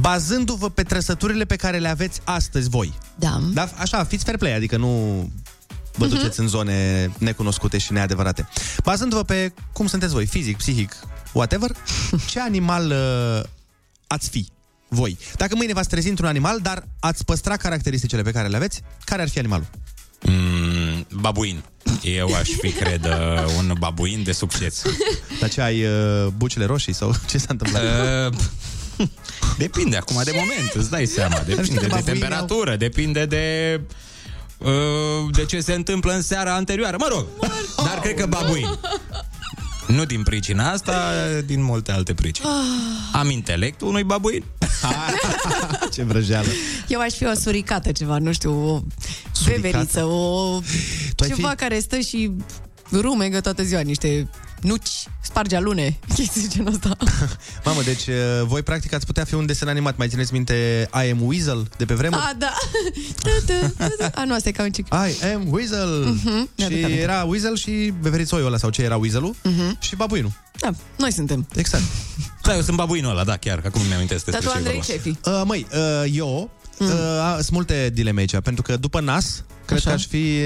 Bazându-vă pe trăsăturile pe care le aveți astăzi voi. Da. Da, așa, fiți fair play, adică nu vă Mhm. duceți în zone necunoscute și neadevărate. Bazându-vă pe cum sunteți voi, fizic, psihic, whatever, ce animal uh, ați fi voi? Dacă mâine v-ați trezi într-un animal, dar ați păstra caracteristicile pe care le aveți, care ar fi animalul? Mm, babuin. Eu aș fi, cred, uh, un babuin de succes. Dar ce ai uh, bucile roșii sau ce s-a întâmplat? Uh, depinde acum de moment, îți dai seama. știi că Depinde de babuinii temperatură, depinde de... uh, De ce se întâmplă în seara anterioară? Mă rog, dar cred că babuin. Nu din pricina asta Din multe alte pricini. Am intelectul unui babuin? Ce vrăjeală. Eu aș fi o suricată ceva, nu știu, o Suricată? beveriță, o... Tu ai ceva fi- care stă și rumegă toată ziua, niște nuci, sparge alune, chestii de genul ăsta. Mamă, deci uh, voi practic ați putea fi un desen animat. Mai țineți minte I am Weasel de pe vremuri? A, da. A, nu, asta e ca un cic. I am Weasel. Mhm, mi-aduc Și aminte. era Weasel și beverițoiul ăla sau ce era Weaselul Mhm. și babuinul. Da, noi suntem. Exact. Da, eu sunt babuinul ăla, da, chiar, că acum mi-am amintesc Dar despre tu, ce e Andrei, vorba. ce fi? Uh, măi, uh, eu Mm. uh, sunt multe dileme aici, pentru că după nas, cred Așa. că aș fi,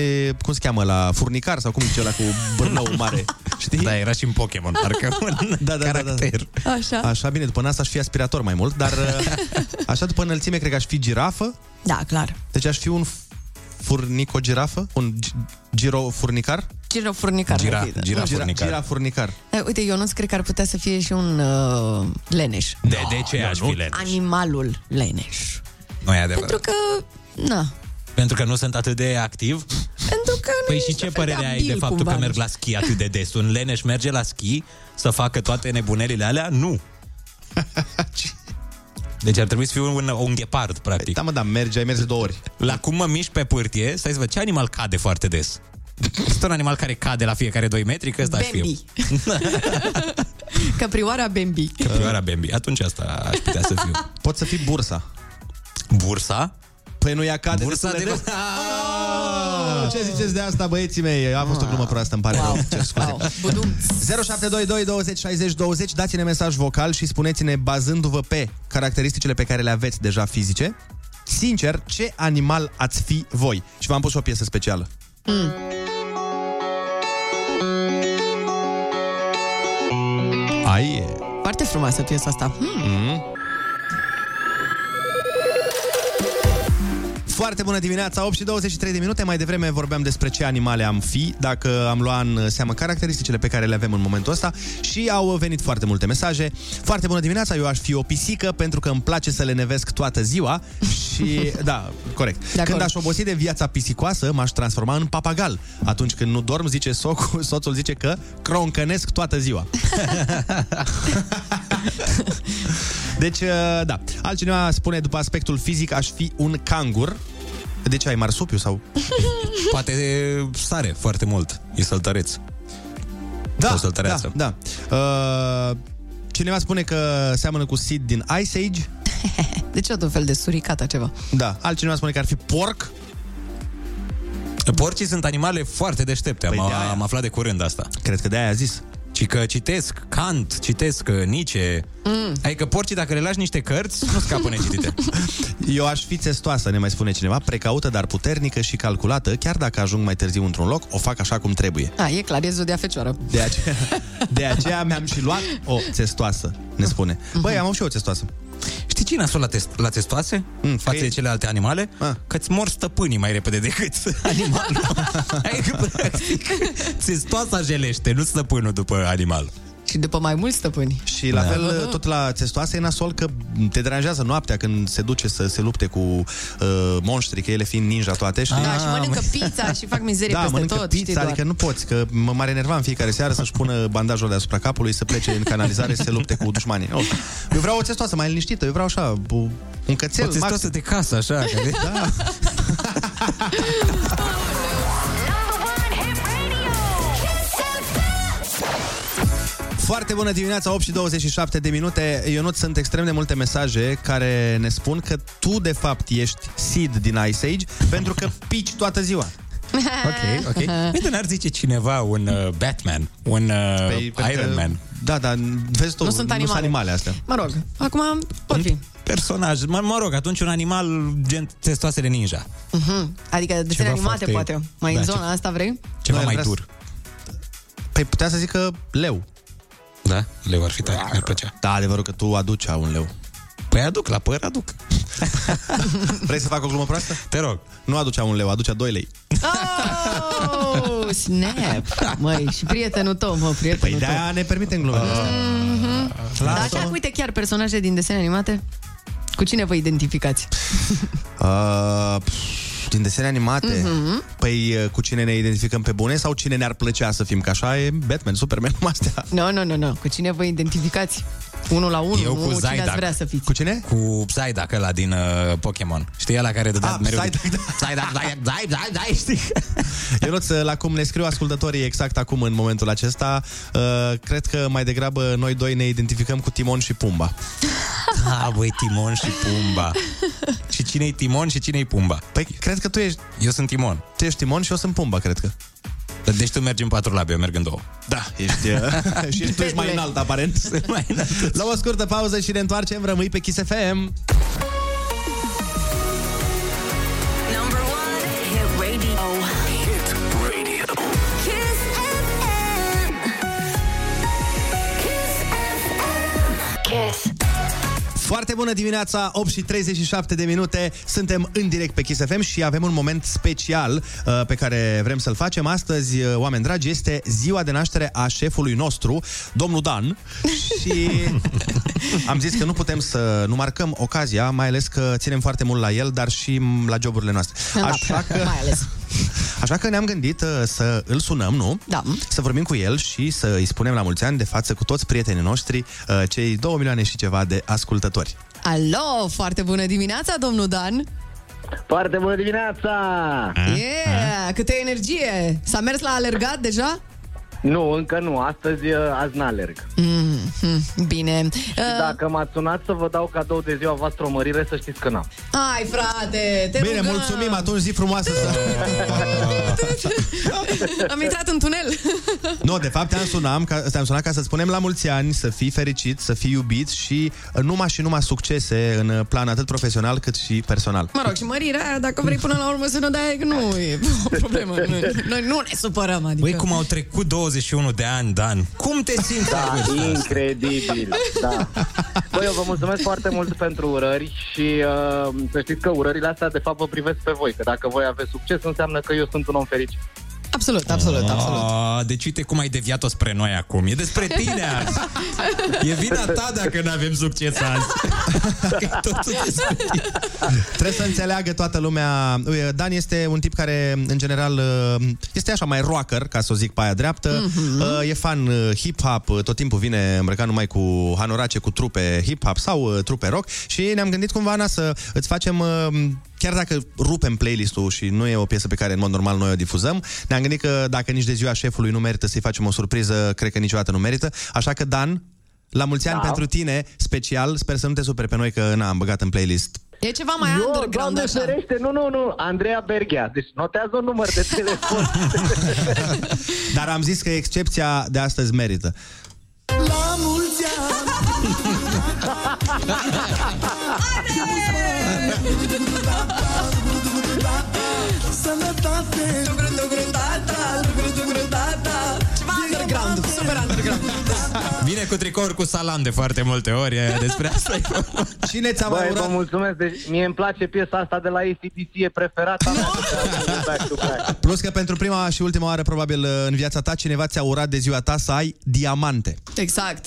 cum se cheamă, la furnicar sau cum zice ăla cu bârnou mare. Știi? Da, era și în Pokémon, parcă un da, da, caracter. Da, Așa. da. Așa, bine, după nas aș fi aspirator mai mult, dar uh, așa după înălțime cred că aș fi girafă, Da, clar. deci aș fi un furnico-girafă, un gi- giro-furnicar. Giro furnicar. Gira- ar fi, da. gira- Gira, furnicar. gira-furnicar. Eh, Uite, eu nu cred că ar putea să fie și un uh, leneș. De, de ce aș fi leneș? Animalul leneș. Nu e adevărat. Pentru că, na, Pentru că nu sunt atât de activ? pentru că nu Păi ești și ce un fel de părere ai abil de faptul cumva, că nu merg la schi atât de des? Un leneș merge la schi să facă toate nebunelile alea? Nu. Deci ar trebui să fiu un, un ghepard, practic. Da, mă, da, merge, ai mers de două ori. La cum mă mișc pe pârtie, stai să văd, ce animal cade foarte des? Este un animal care cade la fiecare 2 metri, că ăsta aș fi eu. Bambi. Căprioara Bambi. Căprioara Bambi. Atunci asta aș putea să fiu. Poți să fii bursa. Bursa? Păi nu ea cade Bursa destul de... de... Ah, Ce ziceți de asta, băieții mei? A fost o glumă proastă, îmi pare rău. Cer scuze. Wow. Budum. 0722 20 60 20 Dați-ne mesaj vocal și spuneți-ne Bazându-vă pe caracteristicile pe care le aveți deja fizice Sincer, ce animal ați fi voi? Și v-am pus o piesă specială Mm. Ai Foarte frumoasă piesa asta. Hmm. mm. Foarte bună dimineața, 8 și 23 de minute. Mai devreme vorbeam despre ce animale am fi Dacă am luat în seamă caracteristicile pe care le avem în momentul ăsta. Și au venit foarte multe mesaje. Foarte bună dimineața, eu aș fi o pisică Pentru că îmi place să le nevesc toată ziua. Și, da, corect. Acord. Când aș obosi de viața pisicoasă M-aș transforma în papagal. Atunci când nu dorm, zice socul, soțul zice că Croncănesc toată ziua. Deci, uh, da. Altcineva spune, după aspectul fizic, aș fi un cangur. De ce ai marsupiu sau? Poate sare foarte mult. E săltăreț. Da, Sau da, săltăreață. da. Uh, cineva spune că seamănă cu Sid din Ice Age. Deci tot un fel de suricată ceva. Da. Altcineva spune că ar fi porc. Porcii sunt animale foarte deștepte. Păi am, de aia. am aflat de curând asta. Cred că de-aia a zis. Și că citesc Kant, citesc uh, Nietzsche. Mm. Adică porcii, dacă le lași niște cărți, nu scapă necitite. Eu aș fi testoasă, ne mai spune cineva, precaută, dar puternică și calculată, chiar dacă ajung mai târziu într-un loc, o fac așa cum trebuie. A, e clar, e zodia fecioară. De aceea, de aceea mi-am și luat o testoasă, ne spune. Băi, am avut și eu o testoasă. Știi ce e nasol la, test- la testoase? Mm, față de celelalte animale? Ah. Că-ți mor stăpânii mai repede decât animalul. adică, practic, testoasa jelește, nu stăpânul după animal. Și după mai mulți stăpâni. Și la fel, tot la testoase e nasol că te deranjează noaptea când se duce să se lupte cu uh, monștri, că ele fiind ninja toate, știi? Da, și mănâncă pizza și fac mizerie da, peste mănâncă tot, pizza, știi doar. adică nu poți, că mă mai enerva în fiecare seară să-și pună bandajul deasupra capului, să plece în canalizare, să se lupte cu dușmanii. Oh. Eu vreau o testoasă mai liniștită, eu vreau așa, o- un cățel. O testoasă de casă, așa. Care... Da. Foarte bună dimineața, 8 și 27 de minute. Ionut, sunt extrem de multe mesaje care ne spun că tu, de fapt, ești Sid din Ice Age pentru că pici toată ziua. Ok, ok. Uite, n-ar zice cineva un uh, Batman, un uh, Păi, pentru Iron că- Man. Da, dar vezi tu, Nu sunt nu sunt animale. animale astea. Mă rog, acum pot fi. Personaj, mă, mă rog, atunci un animal gen testoasele ninja. Mhm. Adică desene Ceva animate, foarte- poate. Mai da, în ce- zona asta vrei? Ceva Nu, el mai vrea dur. Păi putea să zică leu. Da? Leu ar fi tare, mi-ar plăcea. Da, adevărul că tu aduci un leu. Păi aduc, la păr aduc. Vrei să fac o glumă proastă? Te rog. Nu aducea un leu, aducea 2 lei. Oh, snap! Măi, și prietenul tău, mă, prietenul Păi tău. de-aia ne permitem glumele astea. Mhm. Dar Lasă-o. așa, uite, chiar personaje din desene animate? Cu cine vă identificați? Uh, pf, din desene animate? Mhm. Păi uh, cu cine ne identificăm pe bune sau cine ne-ar plăcea să fim? Că așa e Batman, Superman, numai astea. Nu, nu, nu, nu. Cu cine vă identificați? Unul la unul, Eu nu cu cine ați Zydak. vrea să fiți. Cu cine? Cu Psyduck ăla din uh, Pokémon. Știi ăla care dădea Ah, mereu... Psyduck, da. Psyduck, Psyduck, Psyduck, Psyduck, știi? Ionuț, la cum ne scriu ascultătorii exact acum în momentul acesta, uh, cred că mai degrabă noi doi ne identificăm cu Timon și Pumba. Ah, băi, Timon și Pumba. și cine-i Timon și cine-i Pumba? Păi, cred că tu ești... Eu sunt Timon. Tu ești Timon și eu sunt Pumba, cred că. Deci tu mergi în patru labi, eu merg în două. Da, ești, uh, și tu ești mai înalt, aparent. mai înalt. La o scurtă pauză și ne întoarcem, rămâi pe Kiss FM. Foarte bună dimineața, 8 și 37 de minute, suntem în direct pe Kiss FM și avem un moment special uh, pe care vrem să-l facem. Astăzi, uh, oameni dragi, este ziua de naștere a șefului nostru, domnul Dan, și am zis că nu putem să nu marcăm ocazia, mai ales că ținem foarte mult la el, dar și m, la joburile noastre. Așa că, Mai ales. Așa că ne-am gândit uh, să îl sunăm, nu? Da. Să vorbim cu el și să îi spunem la mulți ani de față cu toți prietenii noștri, uh, cei 2 milioane și ceva de ascultători. Alo, foarte bună dimineața, domnul Dan! Foarte bună dimineața! Yeah, câtă energie! S-a mers la alergat deja? Nu, încă nu. Astăzi uh, azi n-alerg. Mm, mm, bine. Și dacă m-ați sunat să vă dau cadou de ziua voastră o mărire, să știți că n-am. Hai, frate, te Bine, rugăm. mulțumim, atunci zi frumoasă să... Am intrat în tunel. Nu, de fapt te-am sunat, ca, te-am sunat ca să spunem la mulți ani, să fii fericit, să fii iubit și uh, numai și numai succese în uh, plan atât profesional cât și personal. Mă rog, și mărirea aia, dacă vrei până la urmă să ne dai, că nu e o problemă. Noi, noi nu ne supărăm, adică... Băi, cum au trecut 21 de ani, Dan? Cum te simți la Da, vârsta asta? incredibil. Da. Băi, eu vă mulțumesc foarte mult pentru urări și uh, să știți că urările astea de fapt vă privesc pe voi, că dacă voi aveți succes înseamnă că eu sunt un om fericit. Absolut, absolut, absolut. Ah, deci uite cum ai deviat-o spre noi acum. E despre tine azi. E vina ta dacă nu avem succes azi. Că totul despre tine. Trebuie să înțeleagă toată lumea. Uite, Dan este un tip care, în general, uh, este așa mai rocker, ca să o zic pe aia dreaptă. Mm-hmm. E fan uh, hip-hop, uh, tot timpul vine îmbrăcat numai cu hanorace, cu trupe hip-hop sau uh, trupe rock și ne-am gândit cumva, Ana, să îți facem uh, chiar dacă rupem playlist-ul și nu e o piesă pe care în mod normal noi o difuzăm, ne-am gândit că dacă nici de ziua șefului nu merită să-i facem o surpriză, cred că niciodată nu merită. Așa că, Dan, la mulți ani Da. pentru tine, special, sper să nu te superi pe noi că n-am băgat în playlist E ceva mai Eu, underground Doamne așa. ferește, nu, nu, nu, Andreea Berghea. Deci notează un număr de telefon. Dar am zis că excepția de astăzi merită. La mulți ani Vine cu tricouri cu salam de foarte multe ori, e despre asta e vorba. Cine ți-a Băi, mai vă urat? mulțumesc, deci mie îmi place piesa asta de la ACDC, e preferata mea. Back to back. Plus că pentru prima și ultima oară, probabil, în viața ta, cineva ți-a urat de ziua ta să ai diamante. Exact.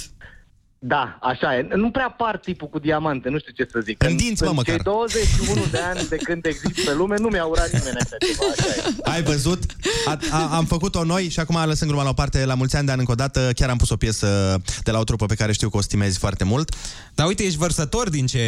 Da, așa e. Nu prea par tipul cu diamante, nu știu ce să zic. În dinți, mă, în măcar. cei 21 de ani de când exist pe lume, nu mi-a urat nimeni așa ceva. Așa e. Ai văzut? A, a, am făcut-o noi și acum lăsând gluma la o parte, la mulți ani de an încă o dată, chiar am pus o piesă de la o trupă pe care știu că o stimezi foarte mult. Dar uite, ești vărsător din ce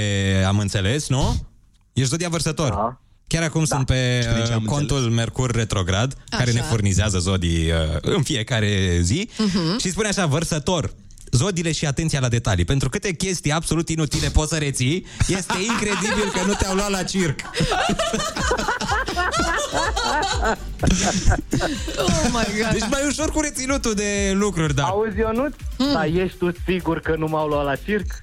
am înțeles, nu? Ești zodia vărsător. Da. Chiar acum da. sunt pe Și din ce am uh, contul Mercur Retrograd, care ne furnizează zodii uh, în fiecare zi. Mhm. Și spune așa, vărsător, zodiile și atenția la detalii. Pentru câte chestii absolut inutile poți să reții, este incredibil că nu te-au luat la circ. Oh my god. Deci mai ușor cu reținutul de lucruri, da. Auzi, Ionut? Mm. Dar ești tu sigur că nu m-au luat la circ?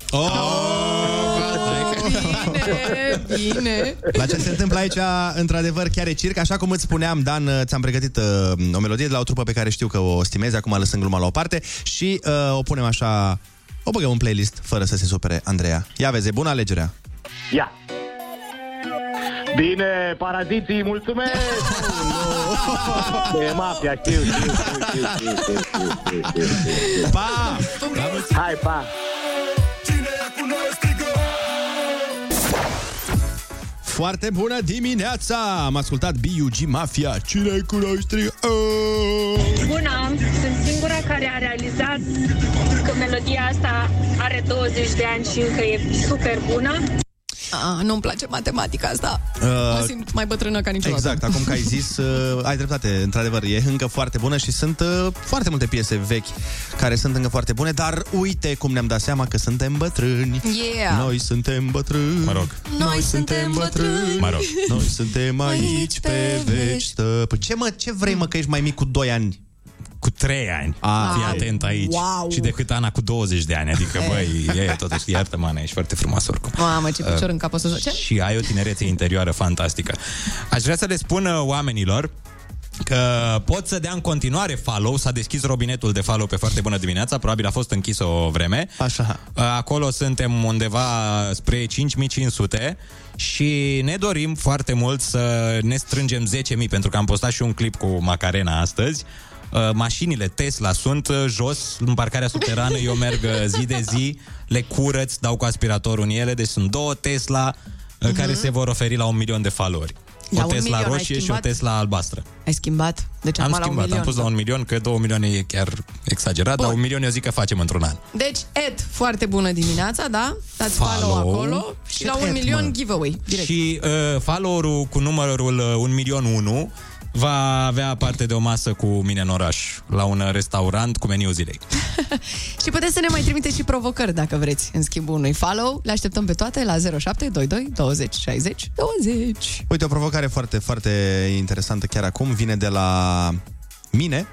Bine, bine. La ce se întâmplă aici, într-adevăr, chiar e circ. Așa cum îți spuneam, Dan, ți-am pregătit uh, o melodie de la o trupă pe care știu că o stimezi, acum lăsând gluma la o parte, și uh, o punem așa, o băgăm în playlist, fără să se supere Andreea. Ia vezi, e bună alegerea. Ia. Bine, paraziții, mulțumesc! E mafia, știu, știu, știu, știu, știu, știu, știu, știu, știu. Pa! Hai, pa! Foarte bună dimineața! Am ascultat B.U.G. Mafia. Cine cunoști? Bună! Sunt singura care a realizat că melodia asta are 20 de ani și încă e super bună. Ah, nu-mi place matematica asta. Uh, Mă simt mai bătrână ca niciodată. Exact, acum că ai zis, uh, ai dreptate, într-adevăr, e încă foarte bună și sunt uh, foarte multe piese vechi care sunt încă foarte bune, dar uite cum ne-am dat seama că suntem bătrâni. Yeah. Noi suntem bătrâni. Mă rog. Noi suntem bătrâni. Mă rog. Noi suntem aici pe veci stăpâni. Ce mă, ce vrei mă că ești mai mic cu 2 ani? Cu 3 ani. Ah, Fii atent aici. wow. Și decât Ana cu 20 de ani. Adică, băi, e totuși, iartă-mă, Ana, ești foarte frumoasă oricum. Mamă, ce picior în cap o să joce. Și ai o tinerețe interioară fantastică. Aș vrea să le spun uh, oamenilor că pot să dea în continuare follow, s-a deschis robinetul de follow pe foarte bună dimineața, probabil a fost închis o vreme. Așa. Uh, Acolo suntem undeva spre 5500 și ne dorim foarte mult să ne strângem 10.000 pentru că am postat și un clip cu Macarena astăzi. Uh, Mașinile Tesla sunt uh, jos în parcarea subterană, eu merg uh, zi de zi, le curăț, dau cu aspiratorul în ele, deci sunt două Tesla uh, care se vor oferi la un milion de followeri. La O un Tesla milion ai roșie și o schimbat? Tesla albastră. Ai schimbat? Deci Am acum la un schimbat, milion. am pus la un milion, că două milioane e chiar exagerat, dar un milion eu zic că facem într-un an. Deci, Ed, foarte bună dimineața, da? Dați follow, Follow. acolo și Ce la un Ed, milion mă? giveaway, direct. Și uh, followerul cu numărul uh, 1 milion 1 va avea parte de o masă cu mine în oraș, la un uh, restaurant cu meniu zilei. Și puteți să ne mai trimiteți și provocări dacă vreți, în schimbul unui follow. Le așteptăm pe toate la 0722 20 60 20. Uite, o provocare foarte, foarte interesantă chiar acum vine de la mine.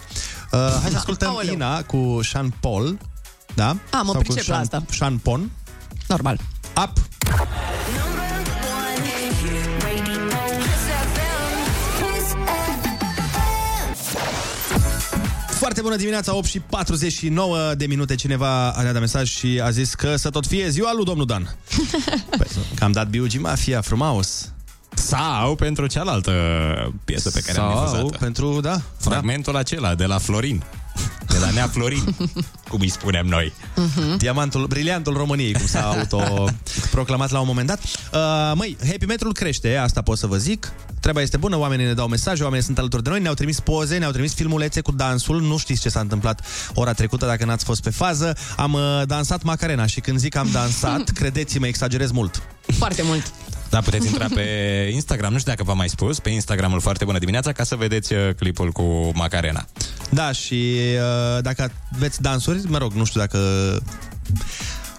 Uh, hai să ascultăm Aoleu. Ina cu Sean Paul. Da? A, mă Sau cu pricep la Sean, asta. Sean Pon. Normal. Up! Foarte bună dimineața, 8 și 49 de minute. Cineva a dat mesaj și a zis că să tot fie ziua lui domnul Dan. Păi, că am dat B.U.G. Mafia, frumos. Sau pentru cealaltă piesă pe care am Sau difuzat pentru, da, Fragmentul acela de la Florin. De la Nea Florin, cum îi spunem noi. Uh-huh. Diamantul, briliantul României, cum s-a autoproclamat la un moment dat. Uh, măi, happy metrul crește, asta pot să vă zic. Treaba este bună, oamenii ne dau mesaje, oamenii sunt alături de noi, ne-au trimis poze, ne-au trimis filmulețe cu dansul. Nu știți ce s-a întâmplat ora trecută dacă n-ați fost pe fază. Am uh, dansat Macarena și când zic am dansat, credeți-mă, exagerez mult. Foarte mult. Da, puteți intra pe Instagram, nu știu dacă v-am mai spus, pe Instagramul Foarte Bună Dimineața, ca să vedeți uh, clipul cu Macarena. Da, și uh, dacă aveți dansuri, mă rog, nu știu dacă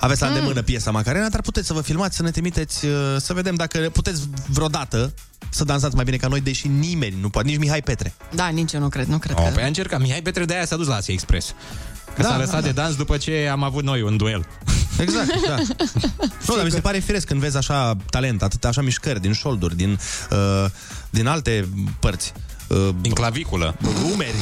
aveți la Mm. îndemână piesa Macarena, dar puteți să vă filmați, să ne trimiteți, uh, să vedem dacă puteți vreodată să dansați mai bine ca noi, deși nimeni nu poate, nici Mihai Petre. Da, nici eu nu cred, nu cred Oh, că... păi a încercat. Mihai Petre de aia s-a dus la Asia Express. Că Da, s-a da, lăsat da. de dans după ce am avut noi un duel. Exact, da. nu, dar mi se pare firesc când vezi așa talent, atât așa mișcări din șolduri, din, uh, din alte părți. uh, Din claviculă. umeri.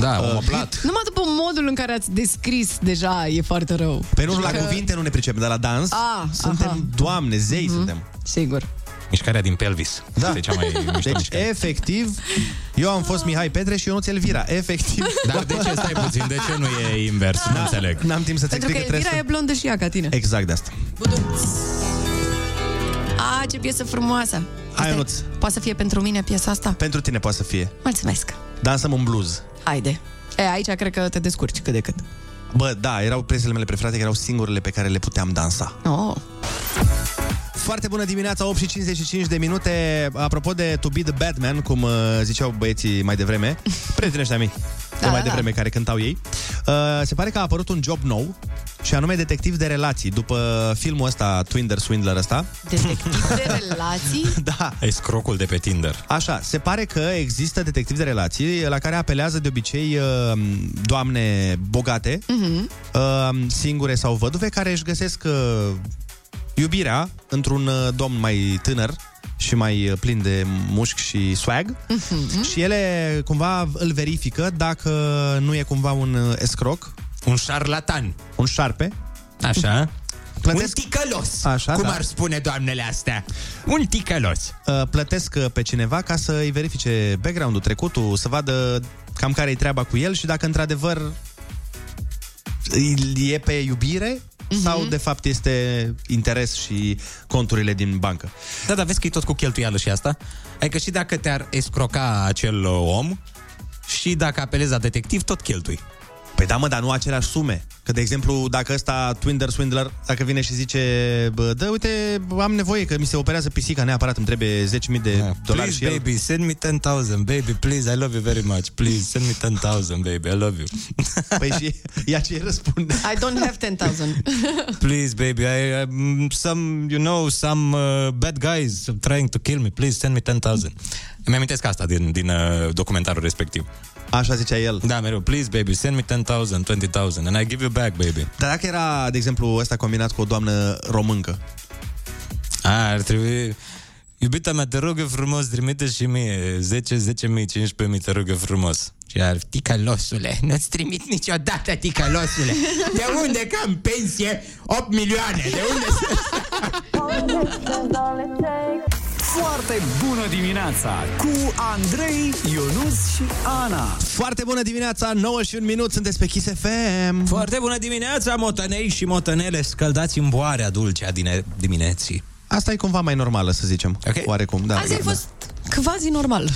Da, omoplat. Numai după modul în care ați descris deja e foarte rău. Pe nu la Că- cuvinte nu ne pricepem, dar la dans Ah, suntem aha. doamne, zei Mhm. suntem. Sigur. Mișcarea din pelvis. Da. E cea mai mișto Deci, mișcare. efectiv, eu am fost Mihai Petre și Ionuț Elvira. Efectiv. Dar de ce stai puțin? De ce nu e invers? Nu înțeleg. N-am timp să-ți Pentru că explic că Elvira e trebuie blondă și ea ca tine. să... Exact de asta. A, ce piesă frumoasă. Hai, Ionuț. Poate să fie pentru mine piesa asta? Pentru tine poate să fie. Mulțumesc. Dansăm un blues. Haide. E, aici cred că te descurci cât de cât. Bă, da, erau piesele mele preferate, că erau singurele pe care le puteam dansa. Oh. Foarte bună dimineața, 8 și 55 de minute. Apropo de To Be The Batman, cum uh, ziceau băieții mai devreme, prieteni ăștia mei, de Da, mai da, da. devreme, care cântau ei, uh, se pare că a apărut un job nou, și anume detectiv de relații. După filmul ăsta, Twinder Swindler ăsta, Detectiv de relații? da, Ai scrocul de pe Tinder. Așa, se pare că există detectivi de relații la care apelează de obicei uh, doamne bogate, Mhm. uh, singure sau văduve, care își găsesc uh, iubirea într-un uh, domn mai tânăr și mai uh, plin de mușc și swag Mhm. și ele cumva îl verifică dacă nu e cumva un uh, escroc. Un șarlatan. Un șarpe. Așa. Plătesc... Un ticălos. Așa, Cum da. ar spune doamnele astea? Un ticălos. Uh, plătesc uh, pe cineva ca să îi verifice background-ul, trecutul, să vadă cam care e treaba cu el și dacă într-adevăr îi- e pe iubire Mhm. sau de fapt este interes și conturile din bancă. Da, dar vezi că e tot cu cheltuială și asta? Adică și dacă te-ar escroca acel uh, om și dacă apelezi la detectiv, tot cheltui. Păi da, mă, dar nu aceleași sume. Că, de exemplu, dacă ăsta, Twinder Swindler, dacă vine și zice, bă, dă, uite, am nevoie că mi se operează pisica neapărat, îmi trebuie 10.000 de dolari Please, și el... baby, send me 10,000. Baby, please, I love you very much. Please, send me 10,000, baby, I love you. Păi și ea ce îi răspunde? I don't have 10,000. Please, baby, I, I, some, you know, some uh, bad guys trying to kill me. Please, send me 10,000. Îmi amintesc asta din, din uh, documentarul respectiv. Așa zicea el. Da, mereu. Please, baby, send me 10,000, 20,000 and I give you back, baby. Dar dacă era, de exemplu, ăsta combinat cu o doamnă româncă, A, ar trebui... Iubita mea, te rog eu frumos, trimite și mie 10, 10 mii, 15 mii, te rog eu frumos. Și ar, ticălosule, nu-ți trimit niciodată, ticălosule. De unde că am pensie 8 milioane? De unde să... Foarte bună dimineața cu Andrei, Ionus și Ana. Foarte bună dimineața, 9 și un minut, sunteți pe Kiss FM. Foarte bună dimineața, motănei și motănele, scăldați în boarea dulcea din dimineții. Asta e cumva mai normală, să zicem. Okay. Oarecum, da. Azi ai da. fost quasi normal.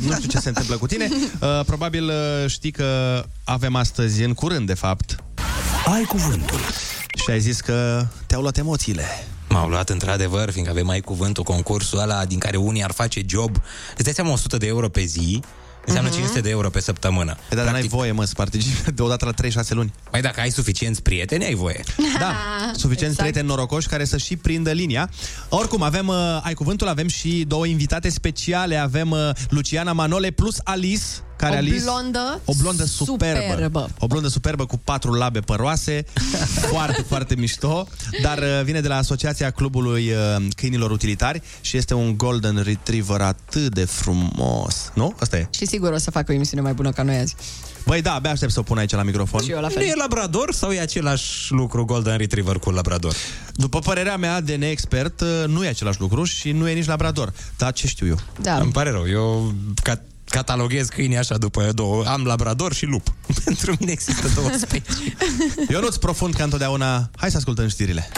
Nu știu ce se întâmplă cu tine. Uh, probabil uh, știi că avem astăzi, în curând, de fapt. Ai cuvântul. Și ai zis că te-au luat emoțiile. M-au luat într-adevăr, fiindcă avem mai cuvântul, concursul ăla din care unii ar face job. Îți dai seama 100 de euro pe zi, înseamnă Mhm. 500 de euro pe săptămână. Păi, dar n-ai voie, mă, să participi deodată la 3-6 luni. Mai dacă ai suficienți prieteni, ai voie. Da, suficient exact. prieteni norocoși care să și prindă linia. Oricum, avem, uh, ai cuvântul, avem și două invitate speciale. Avem uh, Luciana Manole plus Alice, care O Alice... blondă O blondă superbă. superbă. O blondă superbă cu patru labe păroase. foarte, foarte mișto. Dar uh, vine de la Asociația Clubului uh, Câinilor Utilitari și este un Golden Retriever atât de frumos. Nu? Asta e. Și sigur o să fac o emisiune mai bună ca noi azi. Băi, da, abia aștept să o pun aici la microfon. Și eu la Nu fel. e labrador sau e același lucru Golden Retriever cu labrador? După părerea mea de neexpert, uh, nu e același lucru și nu e nici labrador. Dar ce știu eu? Da. Îmi pare rău, eu ca- cataloghez câinii așa după două. Am labrador și lup. Pentru mine există două specii. Eu nu-ți profund ca întotdeauna. Hai să ascultăm știrile.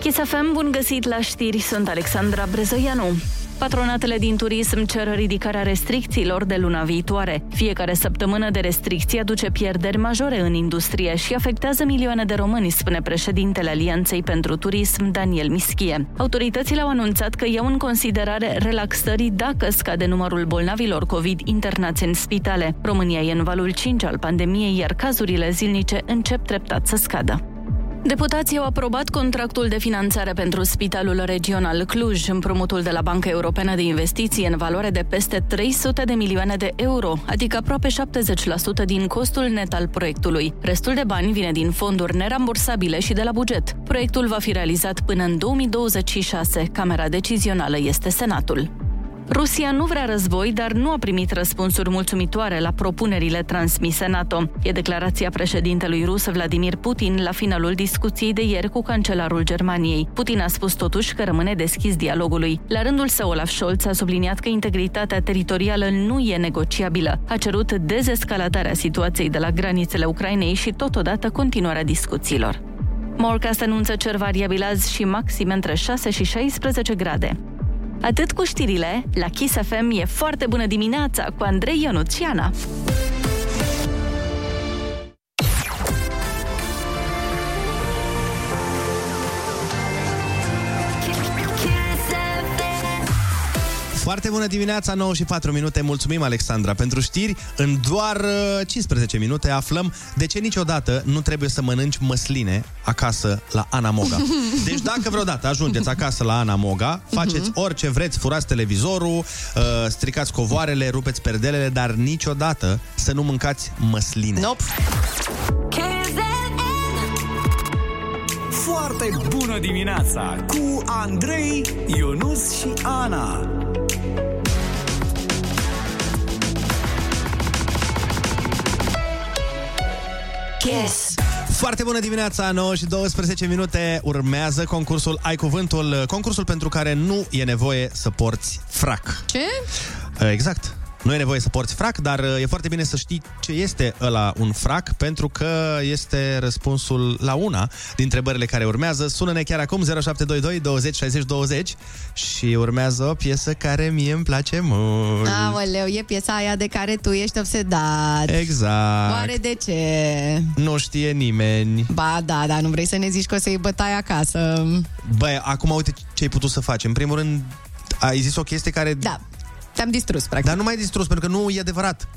Kiss FM, bun găsit la știri, sunt Alexandra Brezoianu. Patronatele din turism cer ridicarea restricțiilor de luna viitoare. Fiecare săptămână de restricții aduce pierderi majore în industrie și afectează milioane de români, spune președintele Alianței pentru Turism, Daniel Mischie. Autoritățile au anunțat că iau în considerare relaxării dacă scade numărul bolnavilor COVID internați în spitale. România e în valul 5 al pandemiei, iar cazurile zilnice încep treptat să scadă. Deputații au aprobat contractul de finanțare pentru Spitalul Regional Cluj, împrumutul de la Banca Europeană de Investiții în valoare de peste 300 de milioane de euro, adică aproape 70% din costul net al proiectului. Restul de bani vine din fonduri nerambursabile și de la buget. Proiectul va fi realizat până în 2026. Camera decizională este Senatul. Rusia nu vrea război, dar nu a primit răspunsuri mulțumitoare la propunerile transmise NATO. E declarația președintelui rus Vladimir Putin la finalul discuției de ieri cu cancelarul Germaniei. Putin a spus totuși că rămâne deschis dialogului. La rândul său, Olaf Scholz a subliniat că integritatea teritorială nu e negociabilă. A cerut dezescaladarea situației de la granițele Ucrainei și totodată continuarea discuțiilor. Morcast anunță cer variabil azi și maxime între 6 și 16 grade. Atât cu știrile, la Kiss FM e foarte bună dimineața cu Andrei Ionuțiana. Foarte bună dimineața, 9 și 4 minute. Mulțumim, Alexandra, pentru știri. În doar uh, 15 minute aflăm de ce niciodată nu trebuie să mănânci măsline acasă la Ana Moga. Deci dacă vreodată ajungeți acasă la Ana Moga, faceți orice vreți, furați televizorul, uh, stricați covoarele, rupeți perdelele, dar niciodată să nu mâncați măsline. Nope. Foarte bună dimineața cu Andrei, Ionus și Ana. Kiss. Foarte bună dimineața, 9 și 12 minute urmează concursul Ai Cuvântul, concursul pentru care nu e nevoie să porți frac. Ce? Exact. Nu e nevoie să porți frac, dar uh, e foarte bine să știi ce este ăla un frac, pentru că este răspunsul la una din întrebările care urmează. Sună-ne chiar acum 0722 20 60 20 și urmează o piesă care mie îmi place mult. Aoleu, e piesa aia de care tu ești obsedat. Exact. Oare de ce? Nu știe nimeni. Ba da, dar nu vrei să ne zici că o să iei bătaie acasă. Băi, acum uite ce ai putut să faci. În primul rând, ai zis o chestie care... Da, te-am distrus, practic. Dar nu mai distrus, pentru că nu e adevărat.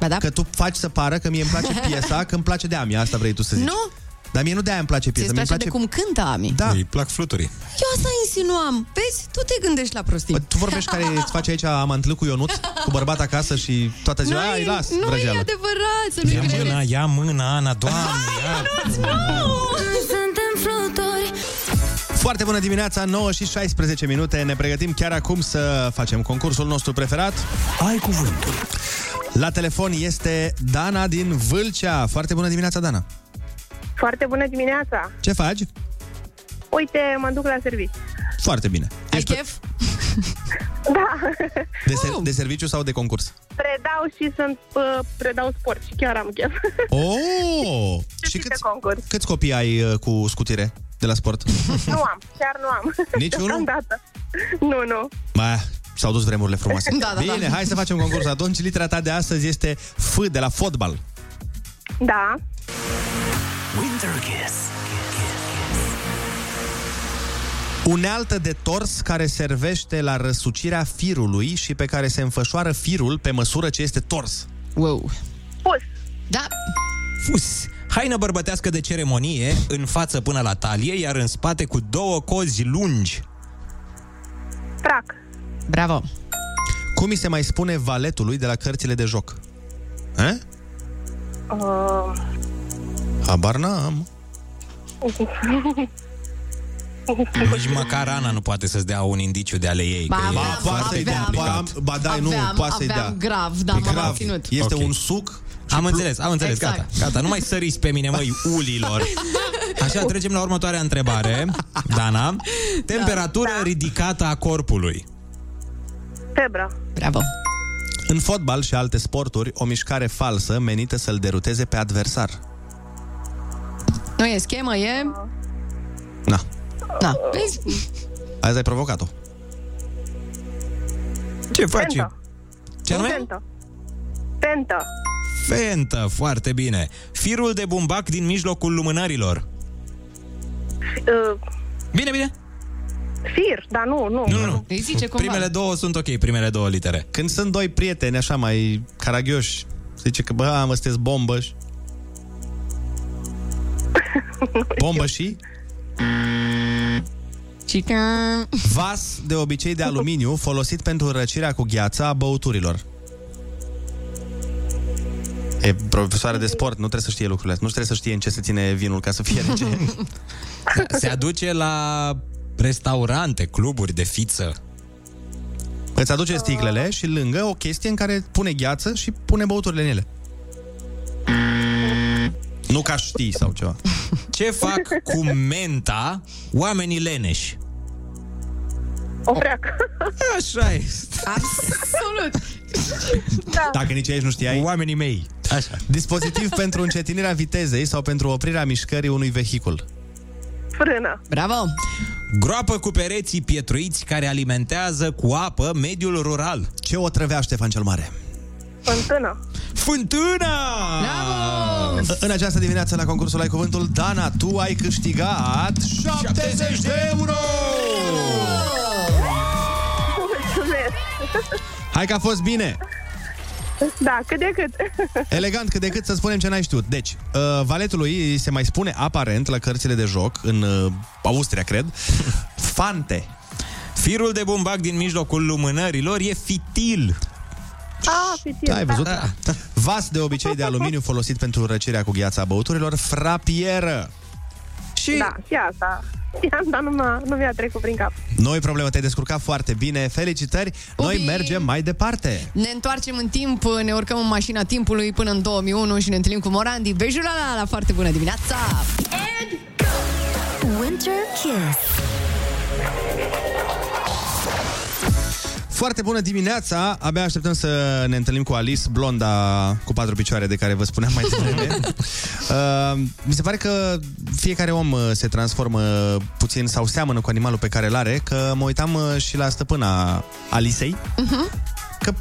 Ba da? Că tu faci să pară că mie îmi place piesa, că îmi place de Ami. Asta vrei tu să zici. Nu? Dar mie nu de aia îmi place piesa. Ți-ți mie place, îmi place de cum cântă Ami? Da. Îi plac fluturii. Eu asta insinuam. Vezi? Tu te gândești la prostii. Bă, tu vorbești care îți face aici amantâlă cu Ionut, cu bărbat acasă și toată ziua, ai, las, nu e vrăjeală. adevărat. Să nu Ia zici că mâna, ia mâna, Ana, doamne, ia. Suntem fluturi. Foarte bună dimineața, 9 și 16 minute. Ne pregătim chiar acum să facem concursul nostru preferat. Ai cuvântul. La telefon este Dana din Vâlcea. Foarte bună dimineața, Dana. Foarte bună dimineața! Ce faci? Uite, mă duc la serviciu. Foarte bine. Ai chef? Da, De, ser- de serviciu sau de concurs? predau și sunt, uh, predau sport și chiar am chef. Oh! și câți, câți copii ai uh, cu scutire de la sport? nu am, chiar nu am. Niciunul? Deocamdată. Nu, nu. Ba, s-au dus vremurile frumoase. Da, da, da. Bine, hai să facem concurs atunci. Litera ta de astăzi este F de la fotbal. Da, Winter Kiss. Unealtă de tors care servește la răsucirea firului și pe care se înfășoară firul pe măsură ce este tors. Wow. Pus. Da. Fus. Haină bărbătească de ceremonie, în față până la talie, iar în spate cu două cozi lungi. frac. Bravo. Cum îi se mai spune valetului de la cărțile de joc? Eh? Uh, Habar n-am. Nici măcar Ana nu poate să-ți dea un indiciu de ale ei. Ba, că ba, e ba, foarte aveam, complicat. Ba, ba da, nu, Aveam- poate să-i aveam dea. grav, da, E m-am grav. ținut. Este Ok. un suc Am înțeles, am înțeles, Exact. gata, gata. Nu mai săriți pe mine, măi, ulilor. Așa, trecem la următoarea întrebare. Dana, temperatură ridicată a corpului. Febră. Bravo. În fotbal și alte sporturi, o mișcare falsă menită să-l deruteze pe adversar. Nu e schemă, e... Na, Da. Vezi? azi ai provocat-o. Ce faci? Pentă. Ce anume? Pentă. Pentă. Fentă, foarte bine. Firul de bumbac din mijlocul lumânărilor. Uh, Bine, bine. fir, dar nu, nu. Nu, nu, nu. Îi zice cumva. Primele două sunt ok, primele două litere. Când sunt doi prieteni așa mai caragioși, zice că, bă, mă, sunteți bombă și- Bombă și? Chicken. Vas de obicei de aluminiu folosit pentru răcirea cu gheață a băuturilor. E profesoară de sport, nu trebuie să știe lucrurile astea. Nu trebuie să știe în ce se ține vinul ca să fie rece. Se aduce la restaurante, cluburi de fiță. Îți aduce sticlele și lângă o chestie în care pune gheață și pune băuturile în ele. Nu ca știi sau ceva. Ce fac cu menta oamenii leneși? O freacă. Așa e. Absolut. Da. Dacă nici aici nu știai. Oamenii mei. Așa. Dispozitiv pentru încetinirea vitezei sau pentru oprirea mișcării unui vehicul. Frână. Bravo! Groapă cu pereții pietruiți care alimentează cu apă mediul rural. Ce o trăvea Ștefan cel Mare? Fântână. Fântâna! Bravo! În această dimineață la concursul Ai Cuvântul, Dana, tu ai câștigat 70 de euro! Mulțumesc. Hai că a fost bine! Da, cât de cât. Elegant cât de cât să spunem ce n-ai știut. Deci, uh, valetului îi se mai spune aparent la cărțile de joc, în uh, Austria, cred, fante. Firul de bumbac din mijlocul lumânărilor e fitil. Ah, fitil. Da, ai văzut? Da. Vas de obicei de aluminiu folosit pentru răcirea cu gheața a băuturilor, frapieră. Și Da, și asta. Știam, dar nu, m-a, nu mi-a trecut prin cap. Noi problemă, te-ai descurcat foarte bine. Felicitări! Noi Pupi! mergem mai departe. Ne întoarcem în timp, ne urcăm în mașina timpului până în 2001 și ne întâlnim cu Morandi. Beijo la la la, foarte bună dimineața! Winter Kiss. Foarte bună dimineața! Abia așteptăm să ne întâlnim cu Alice, blonda cu patru picioare de care vă spuneam mai devreme. uh, mi se pare că fiecare om uh, se transformă puțin sau seamănă cu animalul pe care îl are, că mă uitam uh, și la stăpâna Alisei, Uh-huh. că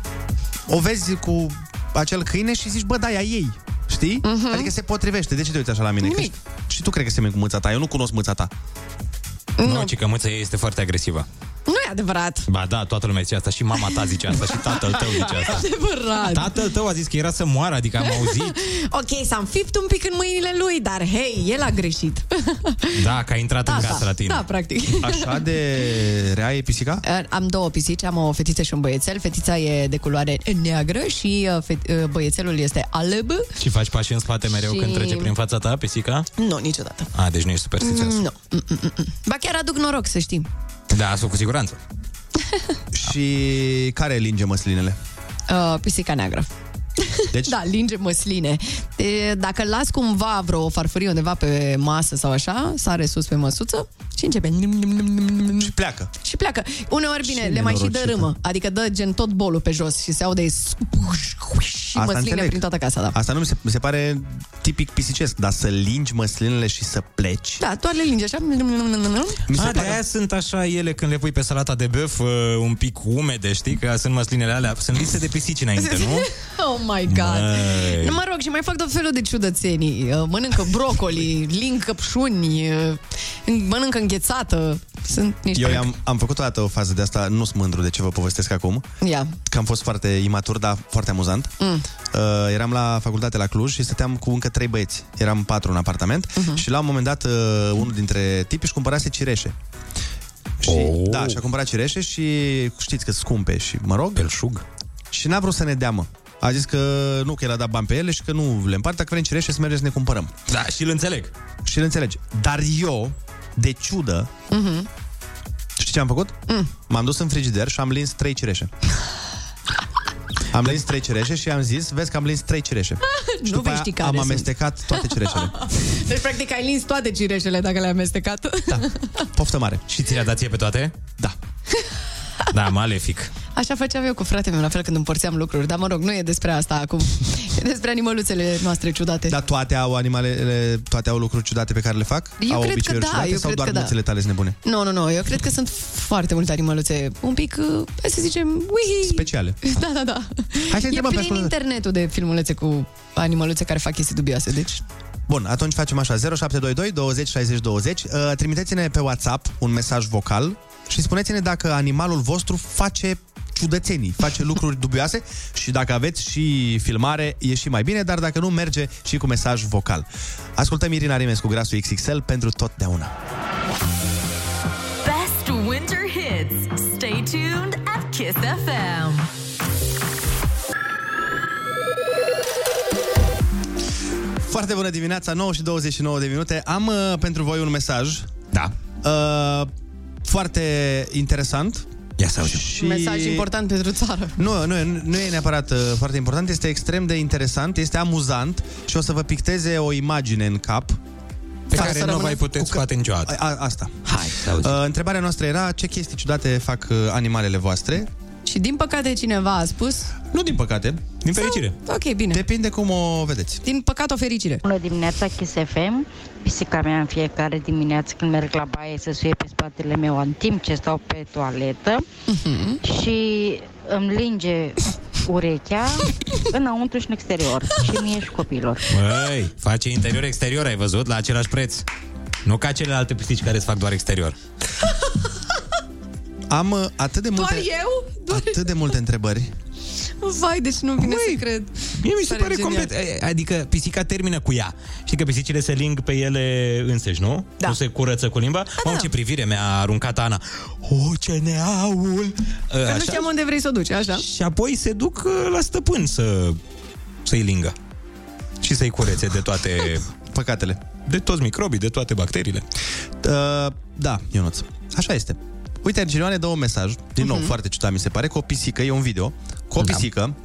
o vezi cu acel câine și zici, bă, da, e a ei. Știi? Uh-huh. Adică se potrivește. De ce te uiți așa la mine? Nimic. Că și tu cred că semeni cu mâța ta. Eu nu cunosc mâța ta. Nu, ci că mâța ei este foarte agresivă. Nu e adevărat. Ba da, toată lumea zice asta și mama ta zice asta și tatăl tău zice asta. Adevărat. Tatăl tău a zis că era să moară, adică am auzit. Ok, s-a înfipt un pic în mâinile lui, dar hei, el a greșit. Da, că a intrat în Asta, casă la tine. Da, practic. Așa de rea e pisica? Uh, Am două pisici, am o fetiță și un băiețel. Fetița e de culoare neagră și uh, fe- uh, băiețelul este alb. Și faci pași în spate mereu Și- când trece prin fața ta, pisica? Nu, niciodată. A, deci nu ești superstițios. Nu. Mm, mm, mm, mm. Ba chiar aduc noroc, să știi. Da, asta cu siguranță. Și care linge măslinele? Uh, pisica neagră. Deci? Da, linge măsline. E, dacă las cumva vreo farfurie undeva pe masă sau așa, sare sus pe măsuță și începe. Și pleacă. Și pleacă. Uneori, bine, Ce le mai și dă nenorocită. râmă. Adică dă gen tot bolul pe jos și se aude și măsline înțeleg. prin toată casa, da. Asta nu mi se, mi se pare tipic pisicesc, dar să lingi măslinele și să pleci. Da, doar le linge așa. Mi se A, de pare... aia sunt așa ele când le pui pe salata de băf uh, un pic umede, știi? Că sunt măslinele alea. Sunt lise de pisici înainte, nu? Oh my god. Măi. Nu mă rog, și mai fac tot felul de ciudățenii. Uh, Mănâncă brocoli, ling căpșuni, uh, mănâncă înghețată. Sunt niște... Eu am, am făcut o dată o fază de asta, nu sunt mândru de ce vă povestesc acum, Ia. că am fost foarte imatur, dar foarte amuzant. Mm. Uh, eram la facultate la Cluj și stăteam cu încă trei băieți. Eram patru în apartament Mhm. și la un moment dat uh, unul dintre tipi își cumpărase cireșe. Și, Oh. Da, și-a cumpărat cireșe și știți că scumpe și, mă rog... Belșug. Și n-a vrut să ne dea, mă. A zis că nu, că el a dat bani pe ele și că nu le împart, dacă vrem cireșe să mergem să ne cumpărăm. Da, și îl înțeleg. Și îl înțelegi. Dar eu, de ciudă, Mhm. știi ce am făcut? Mm. M-am dus în frigider și am lins trei cireșe. Am lins trei cireșe și am zis, vezi că am lins trei cireșe. și Nu după vei aia ști care am sunt. amestecat toate cireșele. Deci, practic, ai lins toate cireșele dacă le-ai amestecat. Da. Poftă mare. Și ți le-a dat ție pe toate? Da. Da, malefic. Așa făceam eu cu fratele meu, la fel când împărțeam lucruri. Dar, mă rog, nu e despre asta acum. E despre animăluțele noastre ciudate. Dar toate au animalele, toate au lucruri ciudate pe care le fac? Eu au cred că obiceiuri da, ciudate eu sau cred doar că da. mulțile tale sunt nebune? Nu, nu, nu, eu cred că sunt foarte multe animăluțe un pic, uh, hai să zicem, uihi. Speciale. Da, da, da. Hai să e întrebăm pe plin ascultători. internetul de filmulețe cu animăluțe care fac chestii dubioase, deci... Bun, atunci facem așa 0722 20 60 20 uh, Trimiteți-ne pe WhatsApp un mesaj vocal Și spuneți-ne dacă animalul vostru face ciudățenii, face lucruri dubioase și dacă aveți și filmare, e și mai bine, dar dacă nu, merge și cu mesaj vocal. Ascultăm Irina Rimes cu grasul XXL pentru totdeauna. Best winter hits. Stay tuned at Kiss FM. Foarte bună dimineața, 9 și 29 de minute. Am uh, pentru voi un mesaj. Da. Uh, foarte interesant. Ia să auzim. Și... Mesaj important pentru țară. Nu, nu, e- nu e neapărat uh, foarte important, este extrem de interesant, este amuzant și o să vă picteze o imagine în cap. Pe care nu o mai puteți scoate niciodată. A, a, asta. Hai, să auzim. Uh, întrebarea noastră era ce chestii ciudate fac uh, animalele voastre. Și din păcate cineva a spus... Nu din păcate. Din fericire. Ok, bine. Depinde cum o vedeți. Din păcat o fericire. Bună dimineața, Kiss FM. Pisica mea în fiecare dimineață când merg la baie să suie pe spatele meu în timp ce stau pe toaletă Mhm. și îmi linge urechea înăuntru și în exterior. Și mie și copilor. Băi, face interior-exterior, ai văzut, la același preț. Nu ca celelalte pisici care îți fac doar exterior. Am uh, atât de multe, Doar eu? Doar... atât de multe întrebări. Vai, deci nu vine să cred. Mie mi se Pare pare genial. complet... e, Adică pisica termină cu ea. Știi că pisicile se ling pe ele înseși, nu? Da. Nu se curăță cu limba. Da, Mamă, ce privire mi-a aruncat Ana. O, ce neaul! Că nu știam unde vrei să o duci, așa? Și apoi se duc uh, la stăpân să, să-i lingă. Și să-i curețe de toate... Păcatele. De toți microbii, de toate bacteriile. Uh, da, Ionuț. Așa este. Uite, Angelione dă un mesaj, din nou, Mhm. foarte ciudat mi se pare, cu o pisică, e un video, cu o Da. pisică.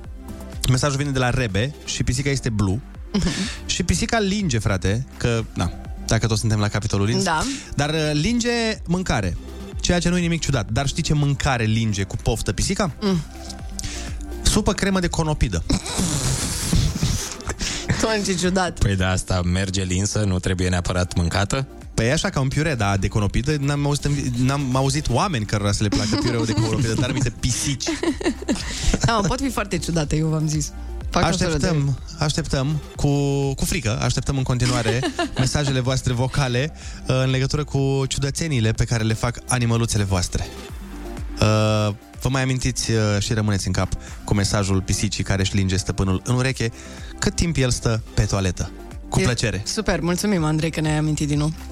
Mesajul vine de la Rebe și pisica este blue. Mhm. Și pisica linge, frate, că, na, dacă tot suntem la capitolul lins. Da. Dar uh, linge mâncare, ceea ce nu e nimic ciudat. Dar știi ce mâncare linge cu poftă pisica? Mm. Supă cremă de conopidă. Doamne, ce ciudat. Păi de asta merge linsă, nu trebuie neapărat mâncată? Păi e așa ca un piure, dar de conopidă n-am auzit, în vi- n-am auzit oameni cărora să le placă piureul de conopidă, dar aminte pisici. Da, mă, pot fi foarte ciudate, eu v-am zis. Fac tot felul Așteptăm, așteptăm cu, cu frică, așteptăm în continuare mesajele voastre vocale uh, în legătură cu ciudățenile pe care le fac animăluțele voastre. Uh, Vă mai amintiți uh, și rămâneți în cap cu mesajul pisicii care își linge stăpânul în ureche cât timp el stă pe toaletă. Cu E plăcere. Super, mulțumim, Andrei, că ne-ai amintit din nou.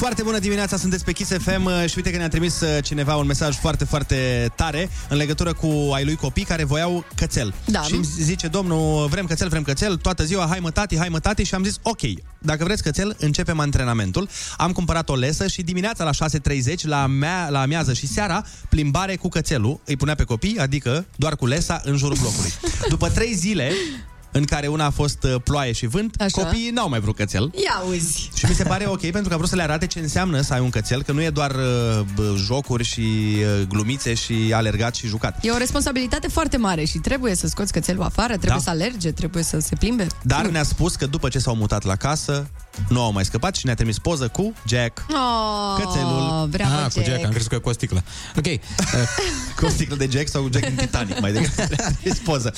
Foarte bună dimineața, sunteți pe Kiss FM uh, și uite că ne-a trimis uh, cineva un mesaj foarte, foarte tare în legătură cu ai lui copii care voiau cățel. Da. Și îmi zice, domnul, vrem cățel, vrem cățel, toată ziua, hai mă tati, hai mă tati și am zis, ok, dacă vreți cățel, începem antrenamentul. Am cumpărat o lesă și dimineața la 6.30, la, mea, la amiază și seara, plimbare cu cățelul, îi punea pe copii, adică doar cu lesa în jurul blocului. După trei zile, în care una a fost uh, ploaie și vânt, Așa. copiii n-au mai vrut cățel. Ia uzi. Și mi se pare ok pentru că a vrut să le arate ce înseamnă să ai un cățel, că nu e doar uh, bă, jocuri și uh, glumițe și alergat și jucat. E o responsabilitate foarte mare și trebuie să scoți cățelul afară, trebuie Da. să alerge, trebuie să se plimbe. Dar ne-a spus că după ce s-au mutat la casă, nu au mai scăpat și ne-a trimis poză cu Jack. Oh, Cățelul. Bravo, ah, cu Jack, am crezut că cu o sticlă. Ok. Uh, cu o sticlă de Jack sau Jack din Titanic, mai degrabă. Ne-a trimis poză.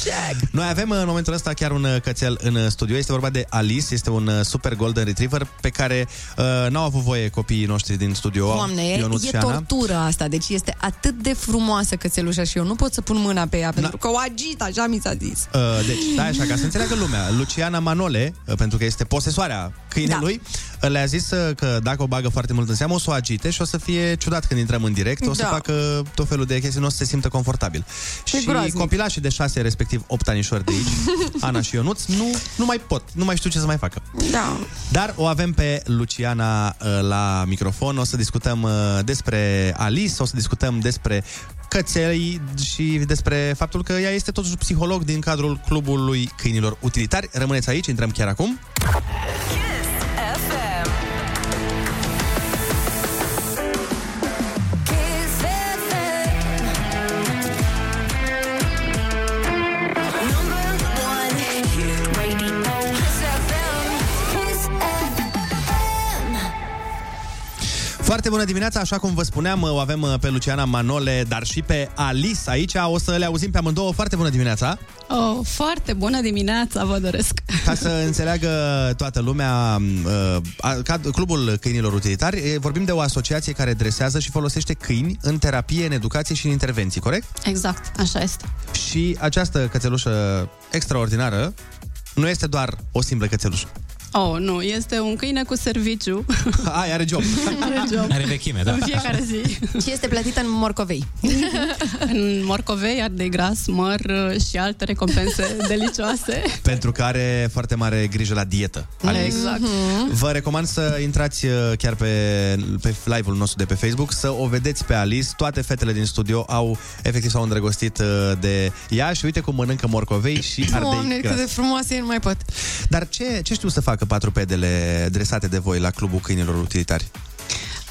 Noi avem uh, în momentul ăsta chiar un uh, cățel în uh, studio. Este vorba de Alice, este un uh, super golden retriever pe care uh, n-au avut voie copiii noștri din studio. Doamne, e, Ionuț e și Ana. tortură asta, deci este atât de frumoasă cățelușa și eu nu pot să pun mâna pe ea, pentru că o agit, așa mi s-a zis. Uh, deci, stai așa, ca să înțeleagă lumea, Luciana Manole, uh, pentru că este posesoarea câinelui, da. le-a zis uh, că dacă o bagă foarte mult în seamă, o să o agite și o să fie ciudat când intrăm în direct, o să Da. facă tot felul de chestii, nu o să se simtă confortabil. E și groaznic. copilașii de 6, respectiv 8 anișori de aici, Ana și Ionuț, nu, nu mai pot, nu mai știu ce să mai facă. Da. Dar o avem pe Luciana uh, la microfon, o să discutăm uh, despre Alice, o să discutăm despre căței și despre faptul că ea este totuși psiholog din cadrul clubului câinilor utilitari. Rămâneți aici, intrăm chiar acum. FM. Foarte bună dimineața, așa cum vă spuneam, o avem uh, pe Luciana Manole, dar și pe Alice aici. O să le auzim pe amândouă. Foarte bună dimineața! Oh, foarte bună dimineața, vă doresc. Ca să înțeleagă toată lumea, uh, a- ca Clubul Câinilor Utilitari, e, vorbim de o asociație care dresează și folosește câini în terapie, în educație și în intervenții, corect? Exact, așa este. Și această cățelușă extraordinară nu este doar o simplă cățelușă. Oh, nu, este un câine cu serviciu. Ai, are job. are job. Are vechime, da. În fiecare zi. Și este plătită în morcovei. în morcovei, ardei gras, măr uh, și alte recompense delicioase. Pentru că are foarte mare grijă la dietă. Alice. Exact. Vă recomand să intrați uh, chiar pe, pe live-ul nostru de pe Facebook, să o vedeți pe Alice. Toate fetele din studio au efectiv s-au îndrăgostit uh, de ea și uite cum mănâncă morcovei și ardei Doamne, cât gras. de frumoase e, nu mai pot. Dar ce, ce știu să facă patrupedele dresate de voi la Clubul Câinilor Utilitari?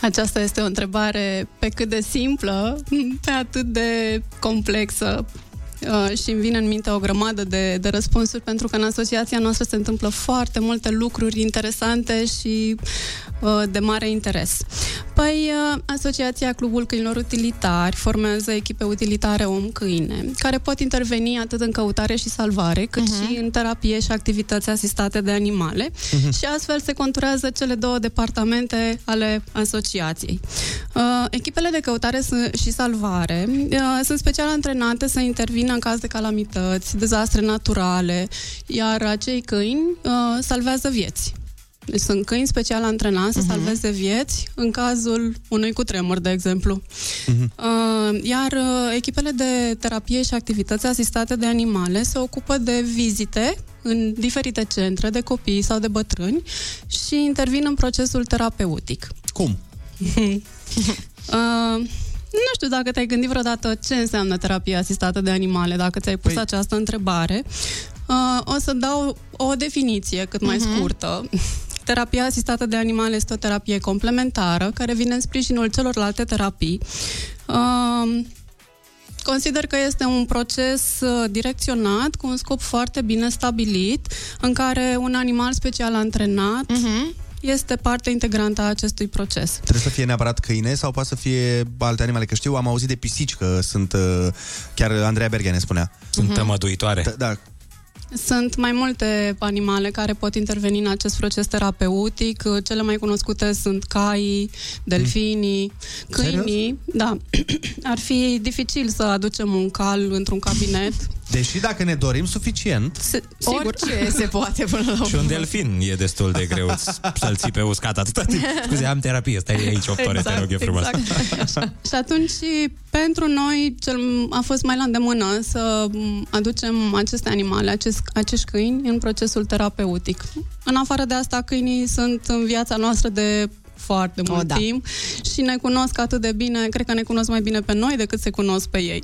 Aceasta este o întrebare pe cât de simplă, pe atât de complexă uh, și îmi vine în minte o grămadă de, de răspunsuri, pentru că în asociația noastră se întâmplă foarte multe lucruri interesante și uh, de mare interes. Păi, uh, Asociația Clubul Câinilor Utilitari formează echipe utilitare om-câine, care pot interveni atât în căutare și salvare, cât uh-huh. și în terapie și activități asistate de animale Mhm. și astfel se conturează cele două departamente ale asociației. Uh, echipele de căutare s- și salvare uh, sunt special antrenate să intervină în caz de calamități, dezastre naturale, iar acei câini uh, salvează vieți. Deci sunt câini special antrenați să salveze vieți în cazul unui cutremur, de exemplu. Uh, iar uh, echipele de terapie și activități asistate de animale se ocupă de vizite în diferite centre de copii sau de bătrâni și intervin în procesul terapeutic. Cum? Uh, nu știu dacă te-ai gândit vreodată ce înseamnă terapie asistată de animale, dacă ți-ai pus păi... această întrebare. Uh, o să dau o definiție cât mai Mhm. scurtă. Terapia asistată de animale este o terapie complementară care vine în sprijinul celorlalte terapii. Uh, Consider că este un proces uh, direcționat cu un scop foarte bine stabilit, în care un animal special antrenat Mhm. este parte integrantă a acestui proces. Trebuie să fie neapărat câine sau poate să fie alte animale? Că știu, am auzit de pisici că sunt... uh, Chiar Andreea Berghe ne spunea. Sunt Mhm. tămăduitoare. Da, Sunt mai multe animale care pot interveni în acest proces terapeutic. Cele mai cunoscute sunt caii, delfinii, câinii. Da. Ar fi dificil să aducem un cal într-un cabinet. Deși dacă ne dorim suficient... Se, sigur. Orice se poate până la Și un delfin e destul de greuț să-l ții pe uscat atâta timp. Scuze, am terapie, stai aici 8 ore, te rog, e frumos. Exact. și atunci, pentru noi, cel, a fost mai la îndemână să m, aducem aceste animale, acest, acești câini, în procesul terapeutic. În afară de asta, câinii sunt în viața noastră de foarte mult da. timp și ne cunosc atât de bine, cred că ne cunosc mai bine pe noi decât se cunosc pe ei.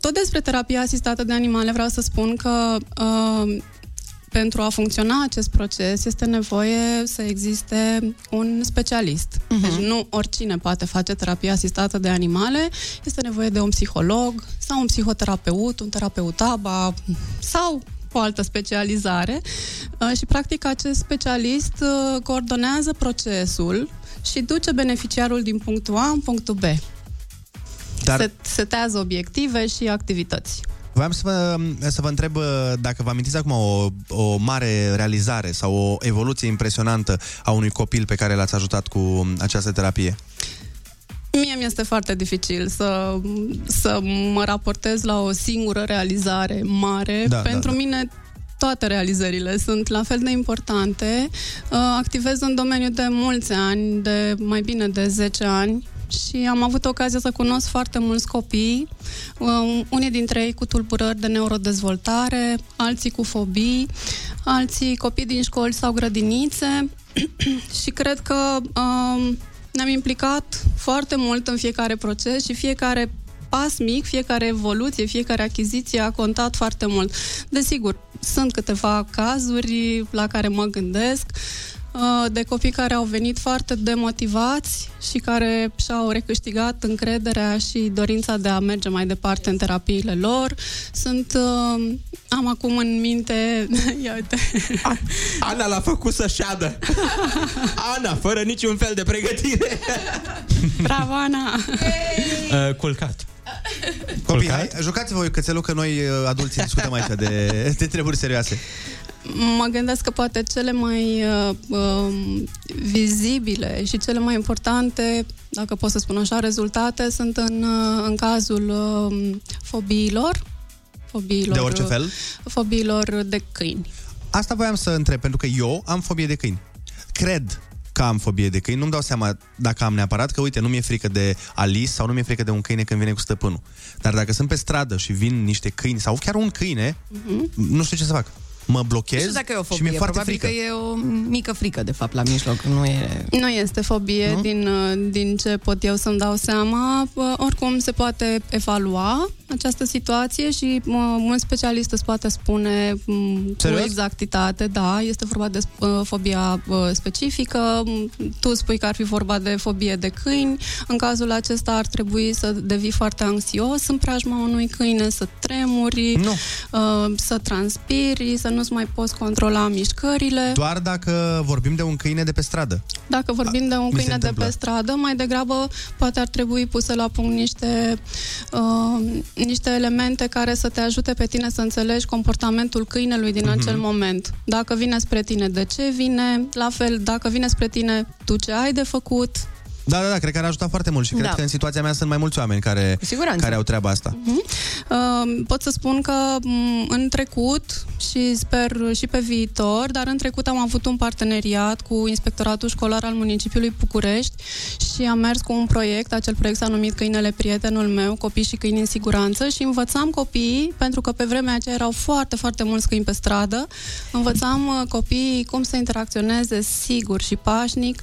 Tot despre terapia asistată de animale vreau să spun că uh, pentru a funcționa acest proces este nevoie să existe un specialist. Uh-huh. Deci nu oricine poate face terapie asistată de animale, este nevoie de un psiholog sau un psihoterapeut, un terapeut ABA sau o altă specializare Uh, și practic acest specialist uh, coordonează procesul și duce beneficiarul din punctul A în punctul B. Dar- Set, setează obiective și activități. Voiam să vă, să vă întreb uh, dacă vă amintiți acum o, o mare realizare sau o evoluție impresionantă a unui copil pe care l-ați ajutat cu această terapie. Mie mi este foarte dificil să, să mă raportez la o singură realizare mare. Da, Pentru da, da. mine toate realizările sunt la fel de importante. Uh, Activez în domeniu de mulți ani, de mai bine de 10 ani și am avut ocazia să cunosc foarte mulți copii, uh, unii dintre ei cu tulburări de neurodezvoltare, alții cu fobii, alții copii din școli sau grădinițe și cred că um, ne-am implicat foarte mult în fiecare proces și fiecare pas mic, fiecare evoluție, fiecare achiziție a contat foarte mult. Desigur, sunt câteva cazuri la care mă gândesc, uh, de copii care au venit foarte demotivați și care și-au recâștigat încrederea și dorința de a merge mai departe în terapiile lor. Sunt, uh, am acum în minte, ia uite, Ana l-a făcut să șadă. Ana, fără niciun fel de pregătire. bravo Ana! Uh, culcat. Copii, hai, jucați-vă voi cățelul că noi uh, adulții discutăm aici de, de treburi serioase. Mă gândesc că poate cele mai uh, um, vizibile și cele mai importante, dacă pot să spun așa, rezultate sunt în, uh, în cazul uh, fobiilor. fobiilor De orice fel? Fobiilor de câini. Asta voiam să întreb, pentru că eu am fobie de câini. Cred că am fobie de câini, nu-mi dau seama dacă am neapărat, că uite, nu mi-e frică de Alice sau nu mi-e frică de un câine când vine cu stăpânul. Dar dacă sunt pe stradă și vin niște câini sau chiar un câine, nu știu ce să fac. Mă Nu blochez știu dacă e o și mi-e fobie, foarte probabil frică. că e o mică frică, de fapt, la mijloc. Nu e... Nu este fobie Nu? din, uh, din ce pot eu să-mi dau seama. Uh, Oricum se poate evalua această situație și uh, un specialist îți poate spune um, cu Serios? exactitate, da, este vorba de uh, fobia uh, specifică. Mm, Tu spui că ar fi vorba de fobie de câini. În cazul acesta ar trebui să devii foarte anxios în preajma unui câine, să tremuri, Nu. uh, să transpiri, să nu-ți mai poți controla mișcările. Doar dacă vorbim de un câine de pe stradă. Dacă vorbim de un mi se câine de întâmplă. pe stradă, mai degrabă poate ar trebui puse la punct niște, uh, niște elemente care să te ajute pe tine să înțelegi comportamentul câinelui din Mhm. acel moment. Dacă vine spre tine, de ce vine? La fel, dacă vine spre tine, tu ce ai de făcut? Da, da, da, cred că ar ajuta foarte mult și cred Da. că în situația mea sunt mai mulți oameni care, siguranță. care au treaba asta. Mhm. Uh, pot să spun că m, în trecut și sper și pe viitor, dar în trecut am avut un parteneriat cu Inspectoratul Școlar al Municipiului București și am mers cu un proiect, acel proiect s-a numit Câinele Prietenul meu, copii și câini în siguranță și învățam copiii, pentru că pe vremea aceea erau foarte, foarte mulți câini pe stradă, învățam uh, copiii cum să interacționeze sigur și pașnic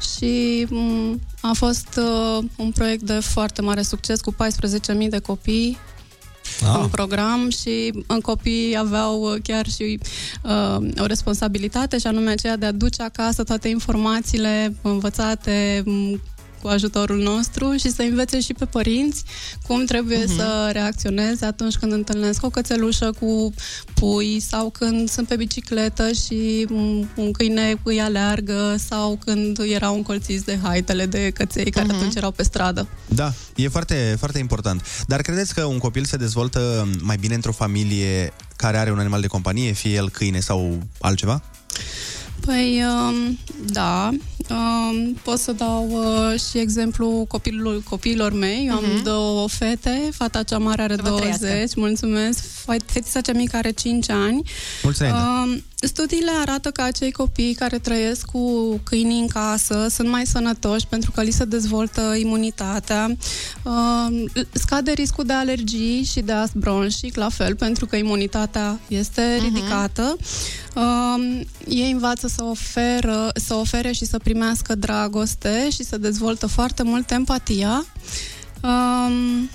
și m, a fost uh, un proiect de foarte mare succes cu 14.000 de copii Ah. în program și uh, copiii aveau uh, chiar și uh, o responsabilitate și anume aceea de a duce acasă toate informațiile învățate m, cu ajutorul nostru și să învețe și pe părinți cum trebuie Mhm. uh-huh. să reacționeze atunci când întâlnesc o cățelușă cu pui sau când sunt pe bicicletă și m, un câine îi aleargă sau când erau încolțiți de haitele de căței care uh-huh. atunci erau pe stradă. Da, e foarte, foarte important. Dar credeți că un copil se dezvoltă mai bine într-o familie care are un animal de companie, fie el câine sau altceva? Păi, um, da, um, pot să dau uh, și exemplu copilul, copiilor mei. Eu am Mhm. două fete, fata cea mare are Să vă 20, trăiască. mulțumesc, Fe- fetița cea mică are 5 ani. Mulți înainte. Um, studiile arată că acei copii care trăiesc cu câinii în casă sunt mai sănătoși pentru că li se dezvoltă imunitatea, um, scade riscul de alergii și de ast bronșic, la fel, pentru că imunitatea este ridicată. Um, ei învață să, oferă, să ofere și să primească dragoste și să dezvoltă foarte mult empatia. Um,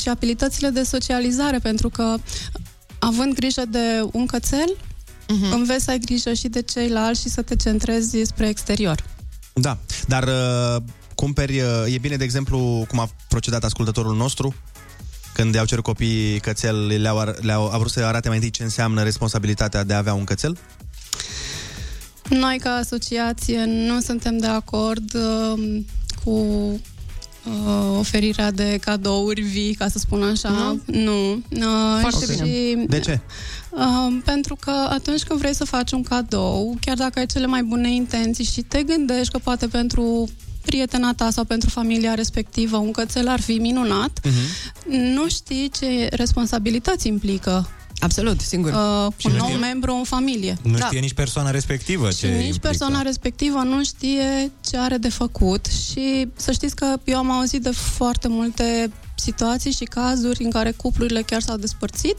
și abilitățile de socializare, pentru că având grijă de un cățel, uh-huh. înveți să ai grijă și de ceilalți și să te centrezi spre exterior. Da, dar uh, cumperi, uh, e bine, de exemplu, cum a procedat ascultătorul nostru, când i-au cerut copiii cățel, le-au, ar- le-au a vrut să arate mai întâi ce înseamnă responsabilitatea de a avea un cățel? Noi, ca asociație, nu suntem de acord uh, cu uh, oferirea de cadouri vii, ca să spun așa. Nu? Nu. Uh, Foarte și, bine. De ce? Uh, pentru că atunci când vrei să faci un cadou, chiar dacă ai cele mai bune intenții și te gândești că poate pentru prietena ta sau pentru familia respectivă un cățel ar fi minunat, nu știi ce responsabilități implică Absolut, singur. uh, Și un nu nou știe- membru în familie. Nu știe nici persoana respectivă Și ce nici implică. persoana respectivă nu știe ce are de făcut și să știți că eu am auzit de foarte multe situații și cazuri în care cuplurile chiar s-au despărțit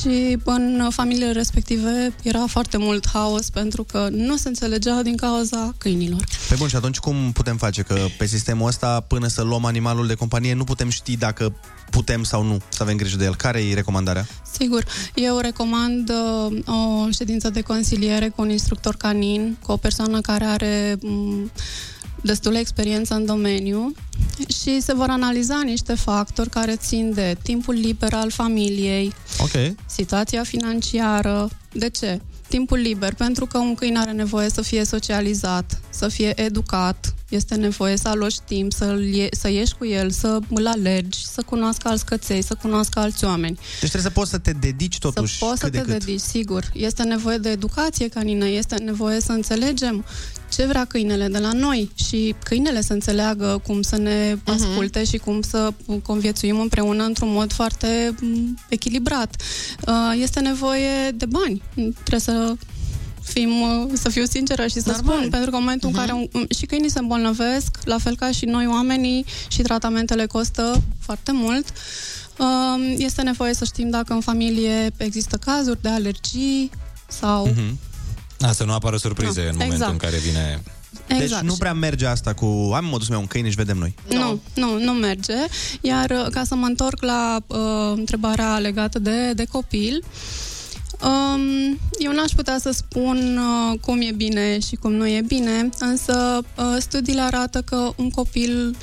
și în familiile respective era foarte mult haos pentru că nu se înțelegeau din cauza câinilor. Pe bun, și atunci cum putem face? Că pe sistemul ăsta, până să luăm animalul de companie, nu putem ști dacă putem sau nu să avem grijă de el. Care e recomandarea? Sigur, eu recomand uh, o ședință de consiliere cu un instructor canin, cu o persoană care are m, destulă experiență în domeniu și se vor analiza niște factori care țin de timpul liber al familiei, Ok. situația financiară. De ce? Timpul liber, pentru că un câine are nevoie să fie socializat, să fie educat, este nevoie să aloci timp, să, să ieși cu el, să îl alergi, să cunoască alți căței, să cunoască alți oameni. Deci trebuie să poți să te dedici totuși Să poți să cât te de cât. dedici, sigur. Este nevoie de educație canină, este nevoie să înțelegem ce vrea câinele de la noi și câinele să înțeleagă cum să ne Mhm. asculte și cum să conviețuim împreună într-un mod foarte m, echilibrat. Uh, Este nevoie de bani. Trebuie să fim, uh, să fiu sinceră și să Normal. spun, pentru că în momentul Mhm. în care un, și câinii se îmbolnăvesc, la fel ca și noi oamenii, și tratamentele costă foarte mult, um, este nevoie să știm dacă în familie există cazuri de alergii sau... Mhm. A, să nu apară surprize Da, în momentul exact. în care vine... Exact. Deci nu prea merge asta cu am modus meu un câine și vedem noi. Nu, nu, nu merge. Iar uh, ca să mă întorc la uh, întrebarea legată de, de copil, um, eu n-aș putea să spun uh, cum e bine și cum nu e bine, însă uh, studiile arată că un copil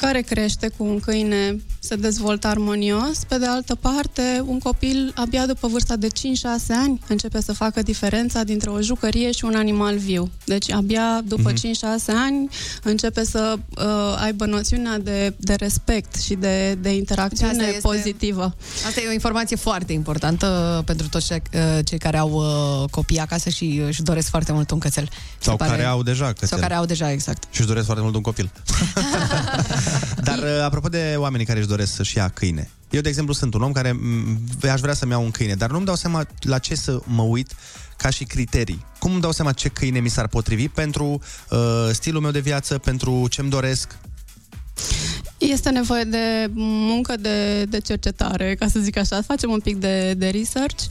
care crește cu un câine se dezvoltă armonios. Pe de altă parte, un copil abia după vârsta de 5-6 ani începe să facă diferența dintre o jucărie și un animal viu. Deci abia după Mhm. 5-6 ani începe să uh, aibă noțiunea de, de respect și de, de interacțiune Asta este- pozitivă. Asta e o informație foarte importantă pentru toți cei, uh, cei care au uh, copii acasă și își doresc foarte mult un cățel. Sau Se pare- care au deja cățel. Sau care au deja, exact. Și își doresc foarte mult un copil. Dar uh, apropo de oamenii care își doresc să-și ia câine. Eu, de exemplu, sunt un om care m, aș vrea să-mi iau un câine, dar nu-mi dau seama la ce să mă uit ca și criterii. Cum îmi dau seama ce câine mi s-ar potrivi pentru uh, stilul meu de viață, pentru ce-mi doresc? Este nevoie de muncă de, de cercetare, ca să zic așa. Facem un pic de, de research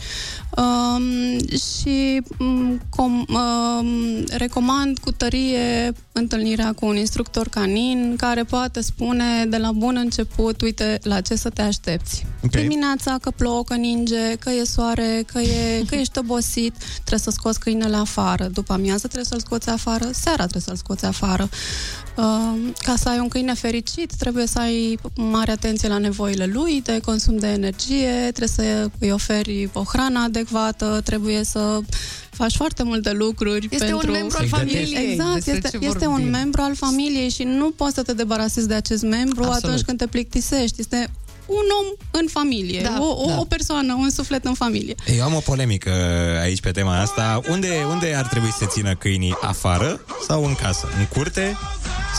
um, și um, com, um, recomand cu tărie întâlnirea cu un instructor canin care poate spune de la bun început, uite, la ce să te aștepți. Ok. Dimineața că plouă, că ninge, că e soare, că, e, că ești obosit, trebuie să scoți câinele afară. După amiază trebuie să-l scoți afară, seara trebuie să-l scoți afară. Uh, ca să ai un câine fericit, trebuie să ai mare atenție la nevoile lui de consum de energie, trebuie să îi oferi o hrană adecvată, trebuie să faci foarte multe lucruri Este pentru... un membru al Să-i gătești. familiei, Exact, despre este, ce este un vorbim. membru al familiei și nu poți să te debarasezi de acest membru Absolut. atunci când te plictisești. Este un om în familie, Da, o, o, da. o persoană, un suflet în familie. Eu am o polemică aici pe tema asta. Unde, unde ar trebui să se țină câinii? Afară sau în casă? În curte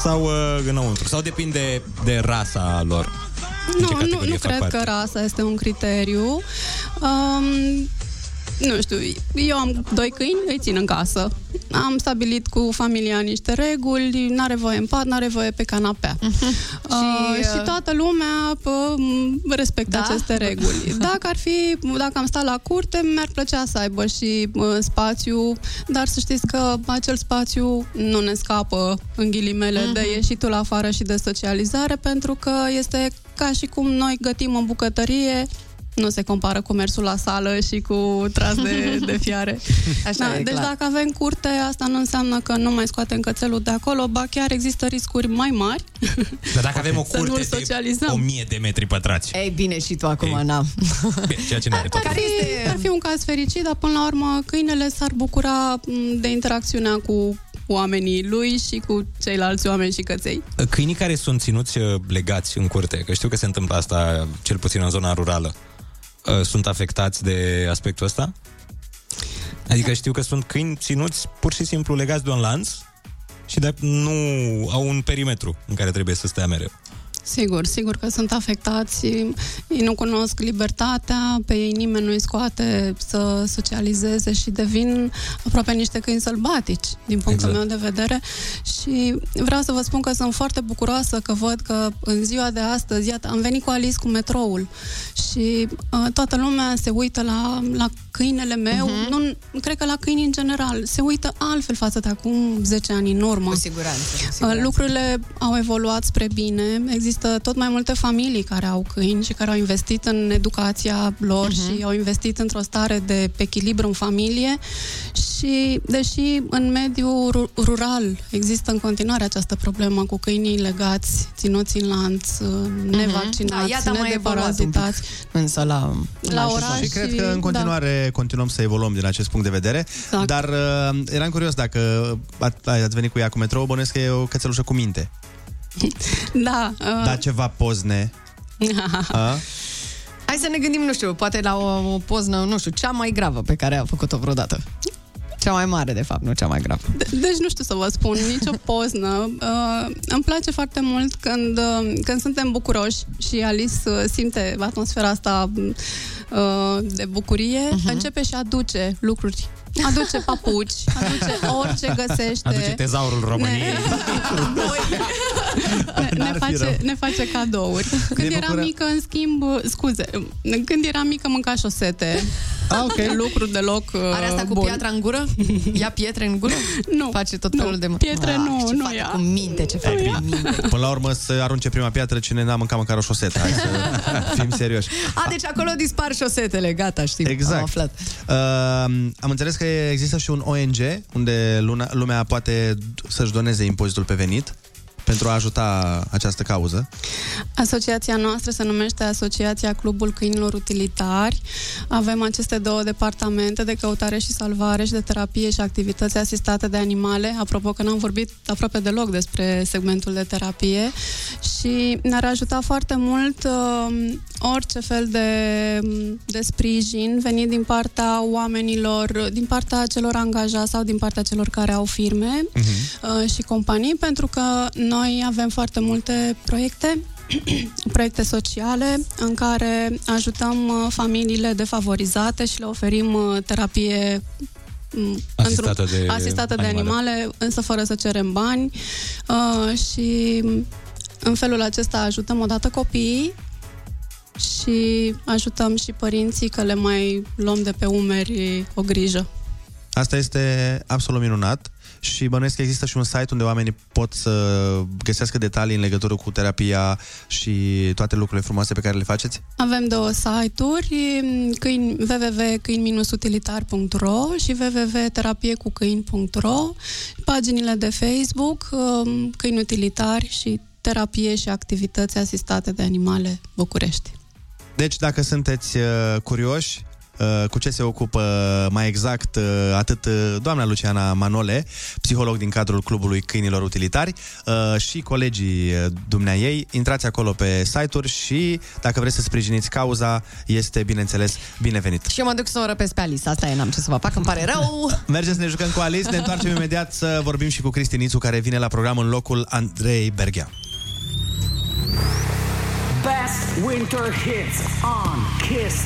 sau uh, înăuntru? Sau depinde de rasa lor? În ce Nu, nu, categorie nu fac cred parte? că rasa este un criteriu. Um, nu știu, eu am doi câini, îi țin în casă. Am stabilit cu familia niște reguli, n-are voie în pat, n-are voie pe canapea. Uh, Și, și, uh, toată lumea pă, m, respectă Da? aceste reguli. Dacă ar fi, dacă am stat la curte, mi-ar plăcea să aibă și uh, spațiu, dar să știți că acel spațiu nu ne scapă în ghilimele de ieșitul afară și de socializare, pentru că este ca și cum noi gătim în bucătărie, nu se compară cu mersul la sală și cu tras de, de fiare. Așa da, e, deci clar. dacă avem curte, asta nu înseamnă că nu mai scoatem cățelul de acolo, ba chiar există riscuri mai mari. Dar dacă avem o Să nu-l curte de socializăm. 1000 de metri pătrați. Ei, bine, și tu acum, Ana. Bine, ceea ce nu are tot. Ar fi, ar fi un caz fericit, dar până la urmă câinele s-ar bucura m, de interacțiunea cu oamenii lui și cu ceilalți oameni și căței. Câinii care sunt ținuți uh, legați în curte, că știu că se întâmplă asta cel puțin în zona rurală, uh, sunt afectați de aspectul ăsta? Adică știu că sunt câini ținuți pur și simplu legați de un lanț și de nu au un perimetru în care trebuie să stea mereu. Sigur, sigur că sunt afectați, ei nu cunosc libertatea, pe ei nimeni nu îi scoate să socializeze și devin aproape niște câini sălbatici, din punctul Exact. meu de vedere. Și vreau să vă spun că sunt foarte bucuroasă că văd că în ziua de astăzi, iată, am venit cu Alice cu metroul și uh, toată lumea se uită la, la câinele meu, Mhm. nu, cred că la câini în general, se uită altfel față de acum 10 ani în urmă. Cu siguranță. Cu Uh, siguranță. Lucrurile au evoluat spre bine. Există tot mai multe familii care au câini și care au investit în educația lor Mhm. și au investit într-o stare de echilibru în familie și deși în mediul ru- rural există în continuare această problemă cu câinii legați, ținuți în lanț, uh, nevaccinați, Da, iată, am mai evoluat un pic. nedeparazitați. Însă la, La oraș Și cred că și- în continuare da. continuăm să evoluăm din acest punct de vedere. Exact. Dar uh, eram curios dacă a- ați venit cu ea cu metrou, bănuiesc că e o cățelușă cu minte. Da. Uh, Da, ceva pozne. A? Hai să ne gândim, nu știu, poate la o, o poznă, nu știu, cea mai gravă pe care a făcut-o vreodată. Cea mai mare, de fapt, nu cea mai gravă. De- Deci nu știu să vă spun, nicio poznă. Uh, îmi place foarte mult când, uh, când suntem bucuroși și Alice uh, simte atmosfera asta uh, de bucurie, Mhm. uh-huh. începe și aduce lucruri. Aduce papuci, aduce orice găsește. Aduce tezaurul României. ne, ne, N-ar fi face, rău. ne face cadouri. Când Ne eram bucură- mică, în schimb, scuze, când eram mică mânca șosete. Ah, ok. Lucru deloc uh, Are asta cu bun. piatra în gură? Ia pietre în gură? Nu. Face tot Nu, felul de... pietre nu, ce nu face ia. cu minte, ce face cu minte. Până la urmă să arunce prima piatră cine n-a mâncat măcar o șosetă. Hai să fim serioși. A, deci acolo dispar șosetele, gata, știm. Exact. Am aflat. Uh, am înțeles că există și un ONG unde luna, lumea poate să-și doneze impozitul pe venit pentru a ajuta această cauză. Asociația noastră se numește Asociația Clubul Câinilor Utilitari. Avem aceste două departamente de căutare și salvare și de terapie și activități asistate de animale. Apropo că n-am vorbit aproape deloc despre segmentul de terapie și ne-ar ajuta foarte mult uh, orice fel de, de sprijin venit din partea oamenilor, din partea celor angajați sau din partea celor care au firme uh, și companii, pentru că noi avem foarte multe proiecte proiecte sociale în care ajutăm uh, familiile defavorizate și le oferim uh, terapie m, Asistată într-un- de asistată de animale. animale, însă fără să cerem bani uh, și în felul acesta ajutăm odată copiii și ajutăm și părinții că le mai luăm de pe umeri o grijă. Asta este absolut minunat și bănuiesc că există și un site unde oamenii pot să găsească detalii în legătură cu terapia și toate lucrurile frumoase pe care le faceți. Avem două site-uri, câini, www.câini-utilitar.ro și www.terapiecucâini.ro paginile de Facebook, um, câini utilitari și terapie și activități asistate de animale București. Deci, dacă sunteți uh, curioși uh, cu ce se ocupă mai exact uh, atât uh, doamna Luciana Manole, psiholog din cadrul Clubului Câinilor Utilitari uh, și colegii uh, dumneaei, intrați acolo pe site-uri și dacă vreți să sprijiniți cauza, este, bineînțeles, binevenit. Și eu mă duc să o răpesc pe Alice. Asta e, n-am ce să vă fac, îmi pare rău. Mergeți să ne jucăm cu Alice, ne întoarcem imediat să vorbim și cu Cristinițu, care vine la program în locul Andrei Berghea. Best winter hits on Kiss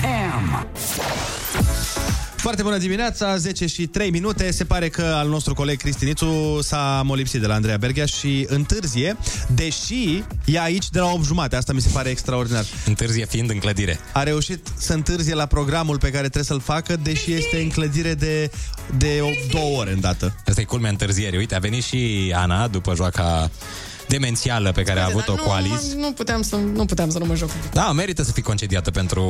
FM. Foarte bună dimineața, 10 și 3 minute. Se pare că al nostru coleg Cristinițu s-a molipsit de la Andreea Berghea și întârzie, deși e aici de la 8 jumate. Asta mi se pare extraordinar. Întârzie fiind în clădire. A reușit să întârzie la programul pe care trebuie să-l facă, deși este în clădire de, de o, două ore îndată. Asta e culmea întârzierii. Uite, a venit și Ana după joaca demențială pe care a avut-o Dar cu nu, Alice. Nu puteam, să, nu puteam să nu mă joc. Da, merită să fii concediată pentru,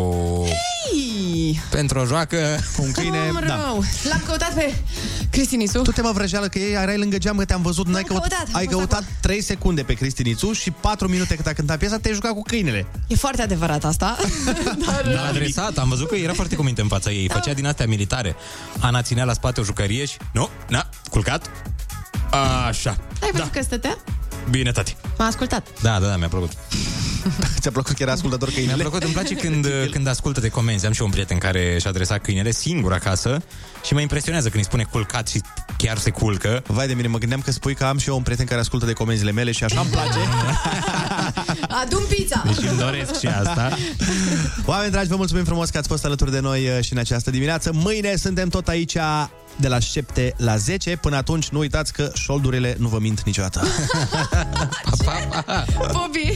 Ei, pentru o joacă. Un câine, cum da. rău. L-am căutat pe Cristinițu. Tu te mă vrăjeală că ei erai lângă geam că te-am văzut, n-ai căut, căutat, am ai fost căutat 3 secunde pe Cristinițu și 4 minute cât a cântat piesa, te-ai jucat cu câinele. E foarte adevărat asta. L-a adresat, am văzut că era foarte cu minte în fața ei. Făcea din astea militare. Ana ținea la spate o jucărie și... Nu, na, culcat. Așa. Ai văzut că stătea? Bine, tati. M-a ascultat. Da, da, da, mi-a plăcut. Ți-a plăcut că era ascultător câinele? Mi-a plăcut, îmi place când, când ascultă de comenzi. Am și eu un prieten care și-a adresat câinele singur acasă și mă impresionează când îi spune culcat și chiar se culcă. Vai de mine, mă gândeam că spui că am și eu un prieten care ascultă de comenzile mele și așa îmi place. Adun pizza! Deci îmi doresc și asta. Oameni dragi, vă mulțumim frumos că ați fost alături de noi uh, și în această dimineață. Mâine suntem tot aici de la 7 la 10. Până atunci, nu uitați că șoldurile nu vă mint niciodată. Bobby!